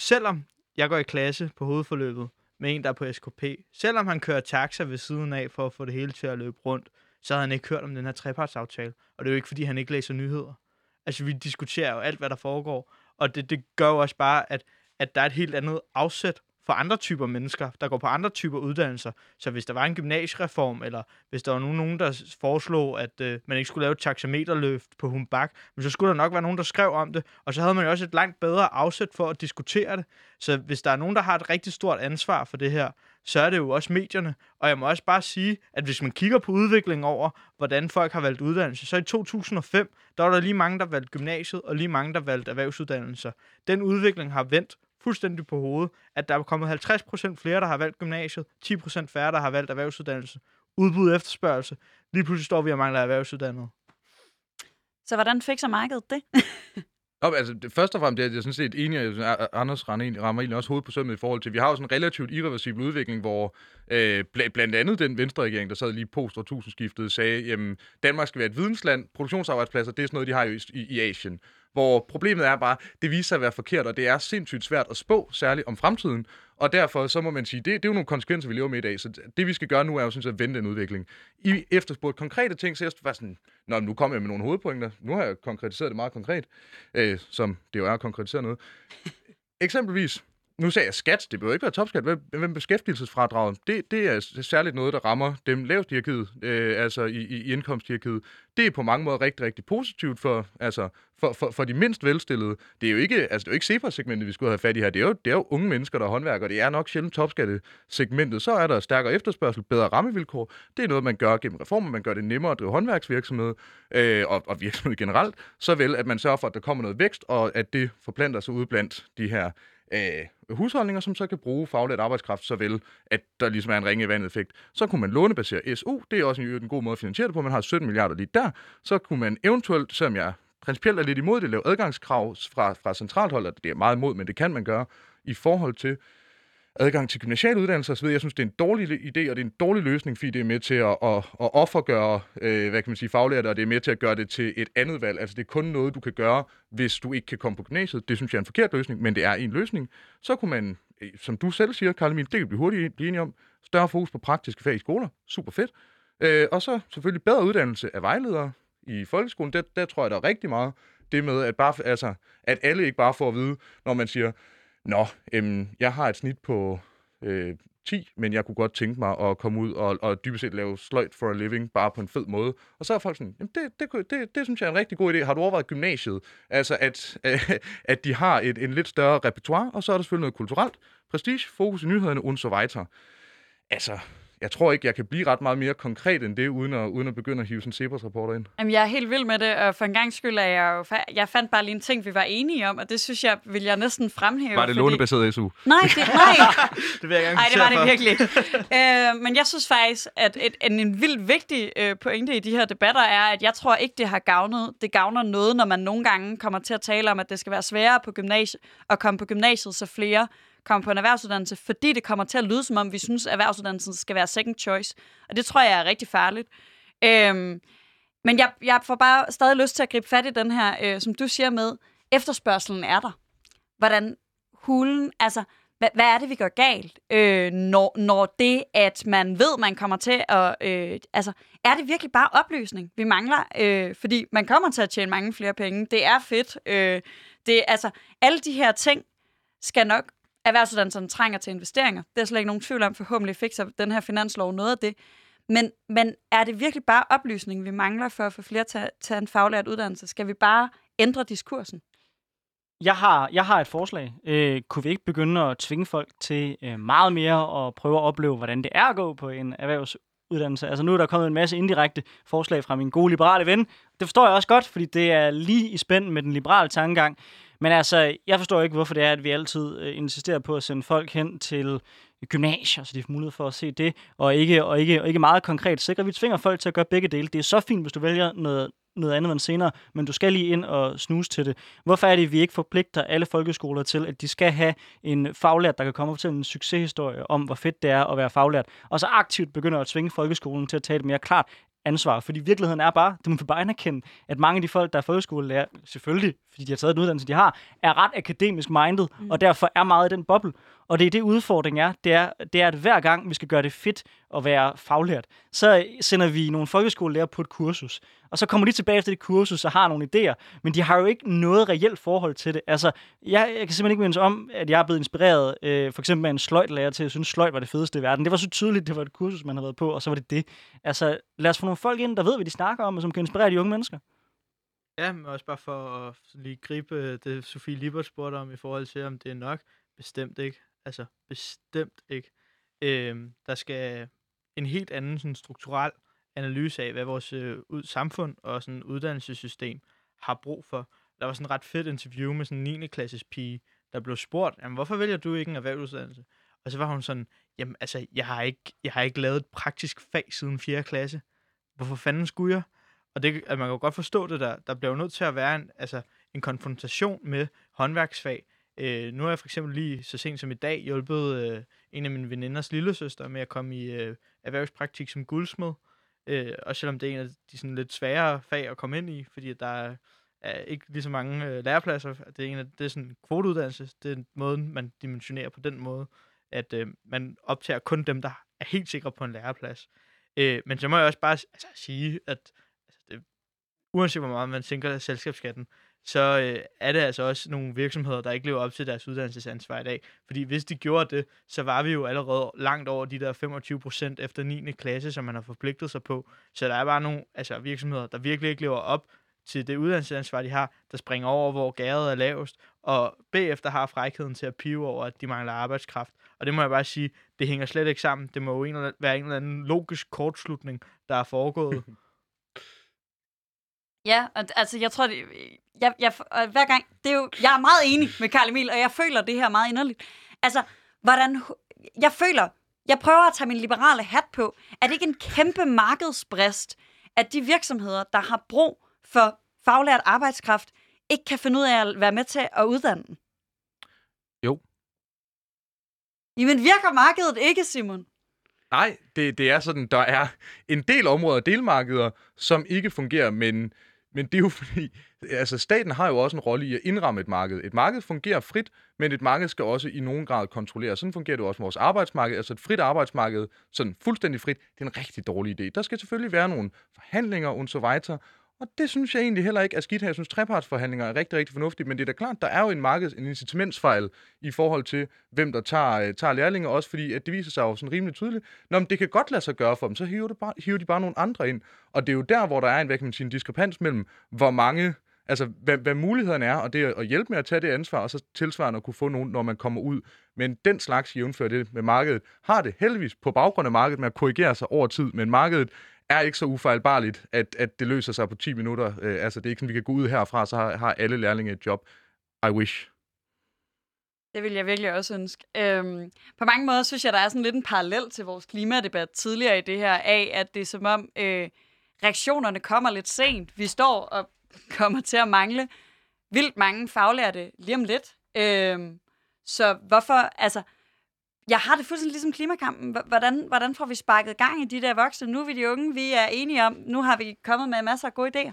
selvom jeg går i klasse på hovedforløbet med en, der er på SKP, selvom han kører taxa ved siden af for at få det hele til at løbe rundt, så havde han ikke hørt om den her trepartsaftale. Og det er jo ikke, fordi han ikke læser nyheder. Altså, vi diskuterer jo alt, hvad der foregår. Og det, det gør jo også bare, at, at der er et helt andet afsæt for andre typer mennesker, der går på andre typer uddannelser. Så hvis der var en gymnasiereform, eller hvis der var nogen, nogen der foreslog, at øh, man ikke skulle lave et taxameterløft på Humbak, men så skulle der nok være nogen, der skrev om det, og så havde man jo også et langt bedre afsæt for at diskutere det. Så hvis der er nogen, der har et rigtig stort ansvar for det her, så er det jo også medierne. Og jeg må også bare sige, at hvis man kigger på udviklingen over, hvordan folk har valgt uddannelse, så i 2005, der var der lige mange, der valgte gymnasiet, og lige mange, der valgte erhvervsuddannelser. Den udvikling har vendt fuldstændig på hovedet, at der er kommet 50% flere, der har valgt gymnasiet, 10% færre, der har valgt erhvervsuddannelse. Udbud og efterspørgsel. Lige pludselig står vi og mangler erhvervsuddannede. Så hvordan fikser markedet det? Nå, altså, det, først og fremmest er jeg sådan set enig, at Anders rammer egentlig, rammer egentlig også hovedet på sømmet i forhold til, vi har jo sådan en relativt irreversibel udvikling, hvor øh, bl- blandt andet den venstre regering, der sad lige post årtusindskiftet, sagde, jamen, Danmark skal være et vidensland, produktionsarbejdspladser, det er sådan noget, de har jo i, i, i Asien. Hvor problemet er bare, det viser sig at være forkert, og det er sindssygt svært at spå, særligt om fremtiden. Og derfor så må man sige, det, det er jo nogle konsekvenser, vi lever med i dag. Så det vi skal gøre nu er jo synes at vente en udvikling. I efterspurgte konkrete ting, så jeg var sådan, Nå, nu kommer jeg med nogle hovedpointer. Nu har jeg konkretiseret det meget konkret, øh, som det jo er at konkretisere noget. Eksempelvis, nu sagde jeg skat, det behøver ikke være topskat, men hvem beskæftigelsesfradraget, det, det er særligt noget, der rammer dem lavest i hierarkiet, øh, altså i, i, i indkomsthierarkiet. Det er på mange måder rigtig, rigtig positivt for, altså, for, for, for de mindst velstillede. Det er jo ikke, altså, det er jo ikke CEPA-segmentet, vi skulle have fat i her. Det er, jo, det er jo unge mennesker, der håndværker. Det er nok sjældent topskattesegmentet. Så er der stærkere efterspørgsel, bedre rammevilkår. Det er noget, man gør gennem reformer. Man gør det nemmere at drive håndværksvirksomhed øh, og, og virksomhed generelt. Såvel, at man sørger for, at der kommer noget vækst, og at det forplanter sig ud blandt de her af husholdninger, som så kan bruge faglært arbejdskraft, så vel, at der ligesom er en ringe vandet effekt. Så kunne man lånebasere SU, det er også en, en god måde at finansiere det på, man har 17 milliarder lige der. Så kunne man eventuelt, selvom jeg principielt er lidt imod det, lave adgangskrav fra, fra centralt hold, og det er meget imod, men det kan man gøre i forhold til adgang til gymnasiale uddannelser osv. Jeg synes, det er en dårlig idé, og det er en dårlig løsning, fordi det er med til at, at, at offergøre, øh, hvad kan man sige, faglærte, og det er med til at gøre det til et andet valg. Altså, det er kun noget, du kan gøre, hvis du ikke kan komme på gymnasiet. Det synes jeg er en forkert løsning, men det er en løsning. Så kunne man, øh, som du selv siger, Karl Emil, det kan vi hurtigt blive enige om, større fokus på praktiske fag i skoler. Super fedt. Øh, og så selvfølgelig bedre uddannelse af vejledere i folkeskolen. Der, der tror jeg, der er rigtig meget det med, at, bare, altså, at alle ikke bare får at vide, når man siger, Nå, øhm, jeg har et snit på øh, 10, men jeg kunne godt tænke mig at komme ud og, og dybest set lave sløjt for a living, bare på en fed måde. Og så er folk sådan, jamen det, det, kunne- det, det synes jeg er en rigtig god idé. Har du overvejet gymnasiet? Altså, at, øh, at de har et, en lidt større repertoire, og så er der selvfølgelig noget kulturelt. Prestige, fokus i nyhederne, und so weiter. Altså, jeg tror ikke, jeg kan blive ret meget mere konkret end det, uden at, uden at begynde at hive sådan Cepos rapporter ind. Jamen, jeg er helt vild med det, og for en gang skyld er jeg jo... Fa- jeg fandt bare lige en ting, vi var enige om, og det synes jeg, vil jeg næsten fremhæve. Var det fordi- lånebaseret SU? Nej, det, nej. Det vil jeg gerne Nej, det var det virkelig. øh, men jeg synes faktisk, at et, en, en vildt vigtig øh, pointe i de her debatter er, at jeg tror ikke, det har gavnet. Det gavner noget, når man nogle gange kommer til at tale om, at det skal være sværere på gymnasie, at komme på gymnasiet, så flere kommer på en erhvervsuddannelse, fordi det kommer til at lyde, som om vi synes, at erhvervsuddannelsen skal være second choice. Og det tror jeg er rigtig farligt. Øhm, men jeg, jeg får bare stadig lyst til at gribe fat i den her, øh, som du siger med, efterspørgselen er der. Hvordan hulen, altså, hvad, hvad er det, vi gør galt, øh, når, når det, at man ved, man kommer til at... Øh, altså, er det virkelig bare oplysning, vi mangler? Øh, fordi man kommer til at tjene mange flere penge. Det er fedt. Øh, det, altså, alle de her ting skal nok... Erhvervsuddannelserne trænger til investeringer. Det er slet ikke nogen tvivl om. Forhåbentlig fikser den her finanslov noget af det. Men, men er det virkelig bare oplysning, vi mangler for at få flere til at tage en faglært uddannelse? Skal vi bare ændre diskursen? Jeg har, jeg har et forslag. Øh, kunne vi ikke begynde at tvinge folk til øh, meget mere at prøve at opleve, hvordan det er at gå på en erhvervsuddannelse? Altså nu er der kommet en masse indirekte forslag fra min gode liberale ven. Det forstår jeg også godt, fordi det er lige i spænd med den liberale tankegang. Men altså, jeg forstår ikke, hvorfor det er, at vi altid øh, insisterer på at sende folk hen til gymnasier, så de får mulighed for at se det, og ikke, og ikke, og ikke meget konkret sikre. Vi tvinger folk til at gøre begge dele. Det er så fint, hvis du vælger noget, noget andet end senere, men du skal lige ind og snuse til det. Hvorfor er det, at vi ikke forpligter alle folkeskoler til, at de skal have en faglært, der kan komme og fortælle en succeshistorie om, hvor fedt det er at være faglært, og så aktivt begynder at tvinge folkeskolen til at tage et mere klart ansvar. Fordi virkeligheden er bare, det må vi bare anerkende, at mange af de folk, der er folkeskolelærer, selvfølgelig, fordi de har taget den uddannelse, de har, er ret akademisk minded, mm. og derfor er meget i den boble. Og det er det udfordring er, det er, det er, at hver gang vi skal gøre det fedt at være faglært, så sender vi nogle folkeskolelærer på et kursus. og så kommer de tilbage efter det kursus og har nogle idéer, men de har jo ikke noget reelt forhold til det. Altså, jeg, jeg kan simpelthen ikke mindes om, at jeg er blevet inspireret, øh, for eksempel af en sløjtlærer til at synes, sløjt var det fedeste i verden. Det var så tydeligt, det var et kursus, man havde været på, og så var det det. Altså, lad os få nogle folk ind, der ved, hvad de snakker om, og som kan inspirere de unge mennesker. Ja, men også bare for at lige gribe øh, det, Sofie Libert spurgte om i forhold til, om det er nok. Bestemt ikke. Altså, bestemt ikke. Øh, der skal en helt anden sådan, strukturel analyse af, hvad vores øh, ud, samfund og sådan, uddannelsessystem har brug for. Der var sådan et ret fedt interview med sådan en 9. klasses pige, der blev spurgt, jamen, hvorfor vælger du ikke en erhvervsuddannelse? Og så var hun sådan, jamen altså, jeg har ikke, jeg har ikke lavet et praktisk fag siden 4. klasse. Hvorfor fanden skulle jeg? Og det, at man kan jo godt forstå det der. Der bliver jo nødt til at være en, altså, en konfrontation med håndværksfag. Øh, nu har jeg for eksempel lige så sent som i dag hjulpet øh, en af mine veninders lillesøster med at komme i øh, erhvervspraktik som guldsmed. Øh, og selvom det er en af de sådan lidt sværere fag at komme ind i, fordi der er, er ikke lige så mange øh, lærepladser. Det er, en af, det er sådan en kvoteuddannelse. Det er en måde, man dimensionerer på den måde, at øh, man optager kun dem, der er helt sikre på en læreplads. Øh, men så må jeg også bare altså, sige, at altså, det, uanset hvor meget man sænker selskabsskatten, så øh, er det altså også nogle virksomheder, der ikke lever op til deres uddannelsesansvar i dag. Fordi hvis de gjorde det, så var vi jo allerede langt over de der 25 procent efter 9. klasse, som man har forpligtet sig på. Så der er bare nogle altså, virksomheder, der virkelig ikke lever op til det uddannelsesansvar, de har, der springer over, hvor gæret er lavest, og bagefter har frækheden til at pive over, at de mangler arbejdskraft. Og det må jeg bare sige, det hænger slet ikke sammen. Det må jo en eller være en eller anden logisk kortslutning, der er foregået. Ja, og, altså jeg tror, det, jeg, jeg, og hver gang, det er jo, jeg er meget enig med Karl Emil, og jeg føler det her meget inderligt. Altså, hvordan, jeg føler, jeg prøver at tage min liberale hat på, er det ikke en kæmpe markedsbrist, at de virksomheder, der har brug for faglært arbejdskraft, ikke kan finde ud af at være med til at uddanne den? Jo. Jamen virker markedet ikke, Simon? Nej, det, det er sådan, der er en del områder og delmarkeder, som ikke fungerer, men, men det er jo fordi, altså staten har jo også en rolle i at indramme et marked. Et marked fungerer frit, men et marked skal også i nogen grad kontrollere. Sådan fungerer det også med vores arbejdsmarked. Altså et frit arbejdsmarked, sådan fuldstændig frit, det er en rigtig dårlig idé. Der skal selvfølgelig være nogle forhandlinger og så videre, og det synes jeg egentlig heller ikke er skidt her. Jeg synes, trepartsforhandlinger er rigtig, rigtig fornuftigt, men det er da klart, der er jo en markeds, en incitamentsfejl i forhold til, hvem der tager, øh, tager lærlinge, også fordi at det viser sig jo sådan rimelig tydeligt. Nå, men det kan godt lade sig gøre for dem, så hiver, det bare, hiver de bare nogle andre ind. Og det er jo der, hvor der er en, hvad kan man sige, en diskrepans mellem, hvor mange Altså, hvad, hvad mulighederne er, og det at hjælpe med at tage det ansvar, og så tilsvarende at kunne få nogen, når man kommer ud. Men den slags jævnfører det med markedet, har det heldigvis på baggrund af markedet med at korrigere sig over tid, men markedet er ikke så ufejlbarligt, at, at det løser sig på 10 minutter. Øh, altså, det er ikke sådan, vi kan gå ud herfra, så har, har alle lærlinge et job. I wish. Det vil jeg virkelig også ønske. Øhm, på mange måder synes jeg, der er sådan lidt en parallel til vores klimadebat tidligere i det her, af at det er som om øh, reaktionerne kommer lidt sent. Vi står og kommer til at mangle vildt mange faglærte lige om lidt. Øhm, så hvorfor, altså, jeg har det fuldstændig ligesom klimakampen. Hvordan, hvordan får vi sparket gang i de der voksne? Nu er vi de unge, vi er enige om, nu har vi kommet med masser af gode idéer.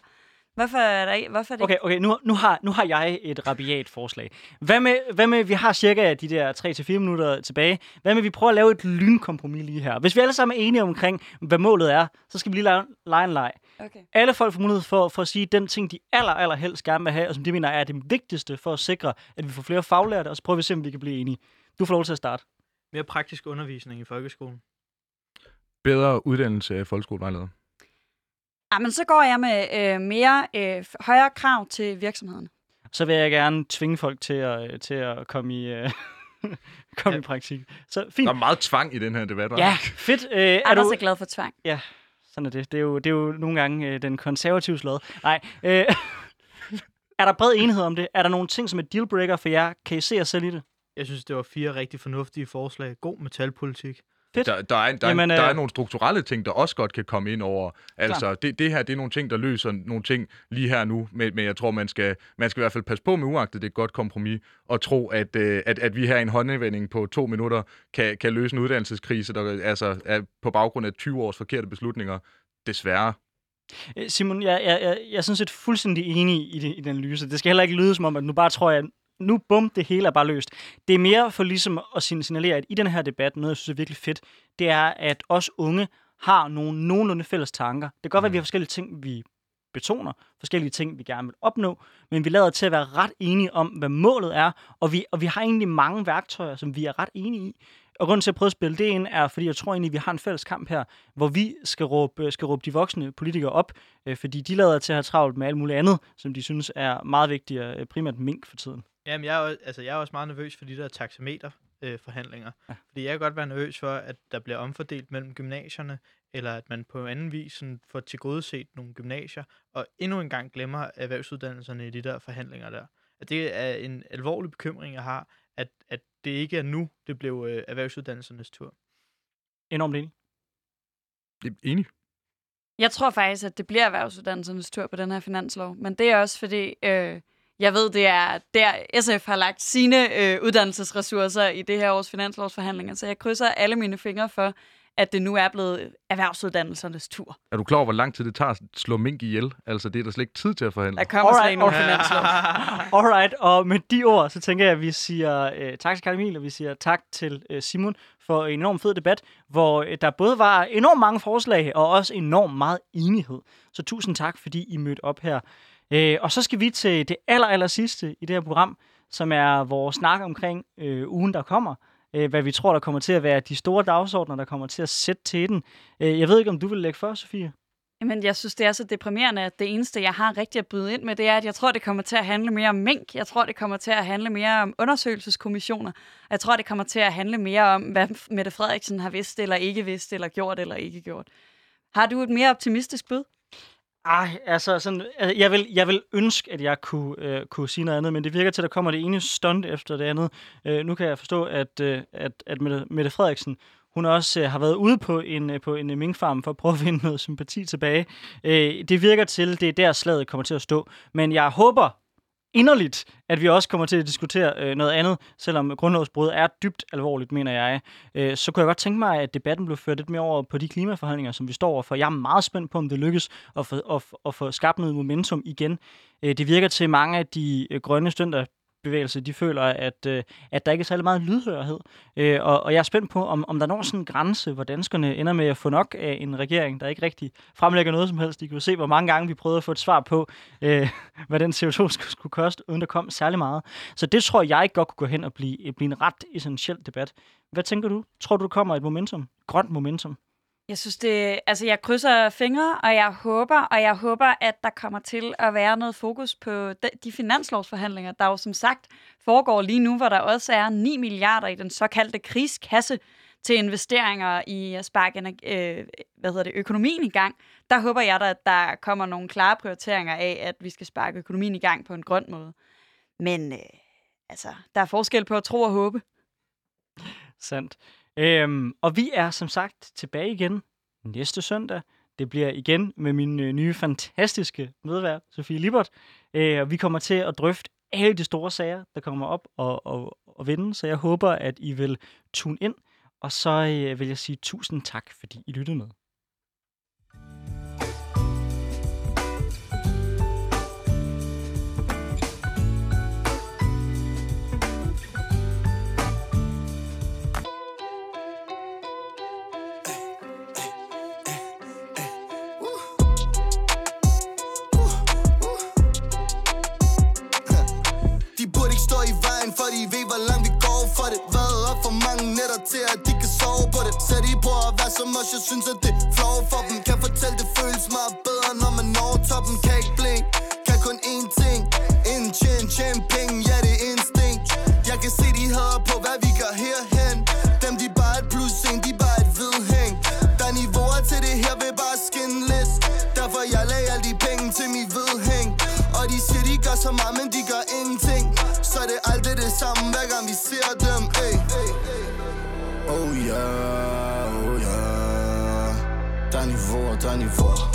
Hvorfor er, der, hvorfor er det Okay, okay nu, nu, har, nu har jeg et rabiat forslag. Hvad med, hvad med, vi har cirka de der 3-4 minutter tilbage. Hvad med, vi prøver at lave et lynkompromis lige her? Hvis vi alle sammen er enige omkring, hvad målet er, så skal vi lige lege, lege en leg. Okay. Alle folk får mulighed for, for at sige den ting, de aller, aller helst gerne vil have, og som de mener er det vigtigste for at sikre, at vi får flere faglærte, og så prøver vi at se, om vi kan blive enige. Du får lov til at starte. Mere praktisk undervisning i folkeskolen. Bedre uddannelse af folkeskolevejledere. Ja, men så går jeg med øh, mere øh, højere krav til virksomhederne. Så vil jeg gerne tvinge folk til at, øh, til at komme i, øh, komme Ja. i praktik. Så fint. Der er meget tvang i den her debat? Ja, fedt. Øh, er Anders du, er glad for tvang. sådan er det. Det er jo, det er jo nogle gange øh, den konservative slåd. Nej. Øh, er der bred enighed om det? Er der nogle ting, som er dealbreaker for jer? Kan I se jer selv i det? Jeg synes, det var fire rigtig fornuftige forslag. God metalpolitik. Fedt. Der, der, er, der, Jamen, Jamen, der øh, er nogle strukturelle ting, der også godt kan komme ind over. Altså, det, det her, det er nogle ting, der løser nogle ting lige her nu, men, men jeg tror, man skal, man skal i hvert fald passe på med uagtet det er et godt kompromis, og tro, at, øh, at, at vi her i en håndevending på to minutter kan, kan løse en uddannelseskrise, der altså er på baggrund af 20 års forkerte beslutninger. Desværre. Øh, Simon, jeg, jeg, jeg, jeg er sådan set fuldstændig enig i, det, i den analyse. Det skal heller ikke lyde som om, at nu bare tror jeg, nu bum, det hele er bare løst. Det er mere for ligesom at signalere, at i den her debat, noget jeg synes er virkelig fedt, det er, at os unge har nogle nogenlunde fælles tanker. Det kan godt være, at vi har forskellige ting, vi betoner forskellige ting, vi gerne vil opnå, men vi lader til at være ret enige om, hvad målet er, og vi, og vi har egentlig mange værktøjer, som vi er ret enige i. Og grunden til at prøve at spille det ind, er, fordi jeg tror egentlig, vi har en fælles kamp her, hvor vi skal råbe, skal råbe de voksne politikere op, øh, fordi de lader til at have travlt med alt muligt andet, som de synes er meget vigtigere, øh, primært mink for tiden. Jamen, jeg er, også, altså, jeg er også meget nervøs for de der taxameter-forhandlinger. Øh, forhandlinger. Ja. Fordi jeg kan godt være nervøs for, at der bliver omfordelt mellem gymnasierne, eller at man på anden vis sådan, får tilgodeset nogle gymnasier, og endnu en gang glemmer erhvervsuddannelserne i de der forhandlinger der. At det er en alvorlig bekymring, jeg har, at, at det ikke er nu, det blev øh, erhvervsuddannelsernes tur. Enormt enig. Det er enig. Jeg tror faktisk, at det bliver erhvervsuddannelsernes tur på den her finanslov. Men det er også fordi, øh, jeg ved, det er der SF har lagt sine øh, uddannelsesressourcer i det her års finanslovsforhandlinger. Så jeg krydser alle mine fingre for, at det nu er blevet erhvervsuddannelsernes tur. Er du klar over, hvor lang tid det tager at slå mink ihjel? Altså, det er der slet ikke tid til at forhandle. Der kommer slet Alright, ikke nogen finanslov. Alright, og med de ord, så tænker jeg, at vi siger øh, tak til Karl Emil, og vi siger tak til øh, Simon for en enorm fed debat, hvor øh, der både var enormt mange forslag, og også enormt meget enighed. Så tusind tak, fordi I mødte op her. Øh, og så skal vi til det aller, aller sidste i det her program, som er vores snak omkring øh, ugen, der kommer. Øh, hvad vi tror, der kommer til at være de store dagsordner, der kommer til at sætte til den. Øh, jeg ved ikke, om du vil lægge før, Sofie? Jamen, jeg synes, det er så deprimerende, at det eneste, jeg har rigtig at byde ind med, det er, at jeg tror, det kommer til at handle mere om mink. Jeg tror, det kommer til at handle mere om undersøgelseskommissioner. Jeg tror, det kommer til at handle mere om, hvad Mette Frederiksen har vidst eller ikke vidst, eller gjort eller ikke gjort. Har du et mere optimistisk bud? Ej, altså, sådan, altså jeg, vil, jeg vil ønske, at jeg kunne, øh, kunne sige noget andet, men det virker til, at der kommer det ene stunt efter det andet. Øh, nu kan jeg forstå, at, øh, at, at Mette, Mette Frederiksen, hun også øh, har været ude på en, øh, på en øh, minkfarm for at prøve at vinde noget sympati tilbage. Øh, det virker til, det er der slaget kommer til at stå. Men jeg håber inderligt, at vi også kommer til at diskutere øh, noget andet, selvom grundlovsbrud er dybt alvorligt, mener jeg. Øh, så kunne jeg godt tænke mig, at debatten blev ført lidt mere over på de klimaforhandlinger, som vi står overfor. Jeg er meget spændt på, om det lykkes at få, at, at få skabt noget momentum igen. Øh, det virker til mange af de øh, grønne stønder bevægelse, de føler, at, øh, at der ikke er særlig meget lydhørhed. Øh, og, og jeg er spændt på, om, om der når sådan en grænse, hvor danskerne ender med at få nok af en regering, der ikke rigtig fremlægger noget som helst. De kan jo se, hvor mange gange vi prøvede at få et svar på, øh, hvad den CO2 skulle, skulle koste, uden der kom særlig meget. Så det tror jeg godt kunne gå hen og blive, blive en ret essentiel debat. Hvad tænker du? Tror du, der kommer et momentum? Grønt momentum? Jeg synes det, altså jeg krydser fingre, og jeg håber, og jeg håber, at der kommer til at være noget fokus på de, de finanslovsforhandlinger, der jo som sagt foregår lige nu, hvor der også er 9 milliarder i den såkaldte krigskasse til investeringer i at sparke øh, hvad hedder det, økonomien i gang. Der håber jeg da, at der kommer nogle klare prioriteringer af, at vi skal sparke økonomien i gang på en grøn måde. Men øh, altså, der er forskel på at tro og håbe. Sandt. Øhm, og vi er som sagt tilbage igen næste søndag. Det bliver igen med min øh, nye fantastiske medvært, Sofie Libert. Øh, og vi kommer til at drøfte alle de store sager, der kommer op og, og, og vinde. Så jeg håber, at I vil tune ind. Og så øh, vil jeg sige tusind tak, fordi I lyttede med. Til, at de kan sove på det. Så de prøver at være som os, jeg synes, at det er flow for dem. Kan fortælle, det føles meget bedre, når man når toppen. Kan ikke blink, er niveauer,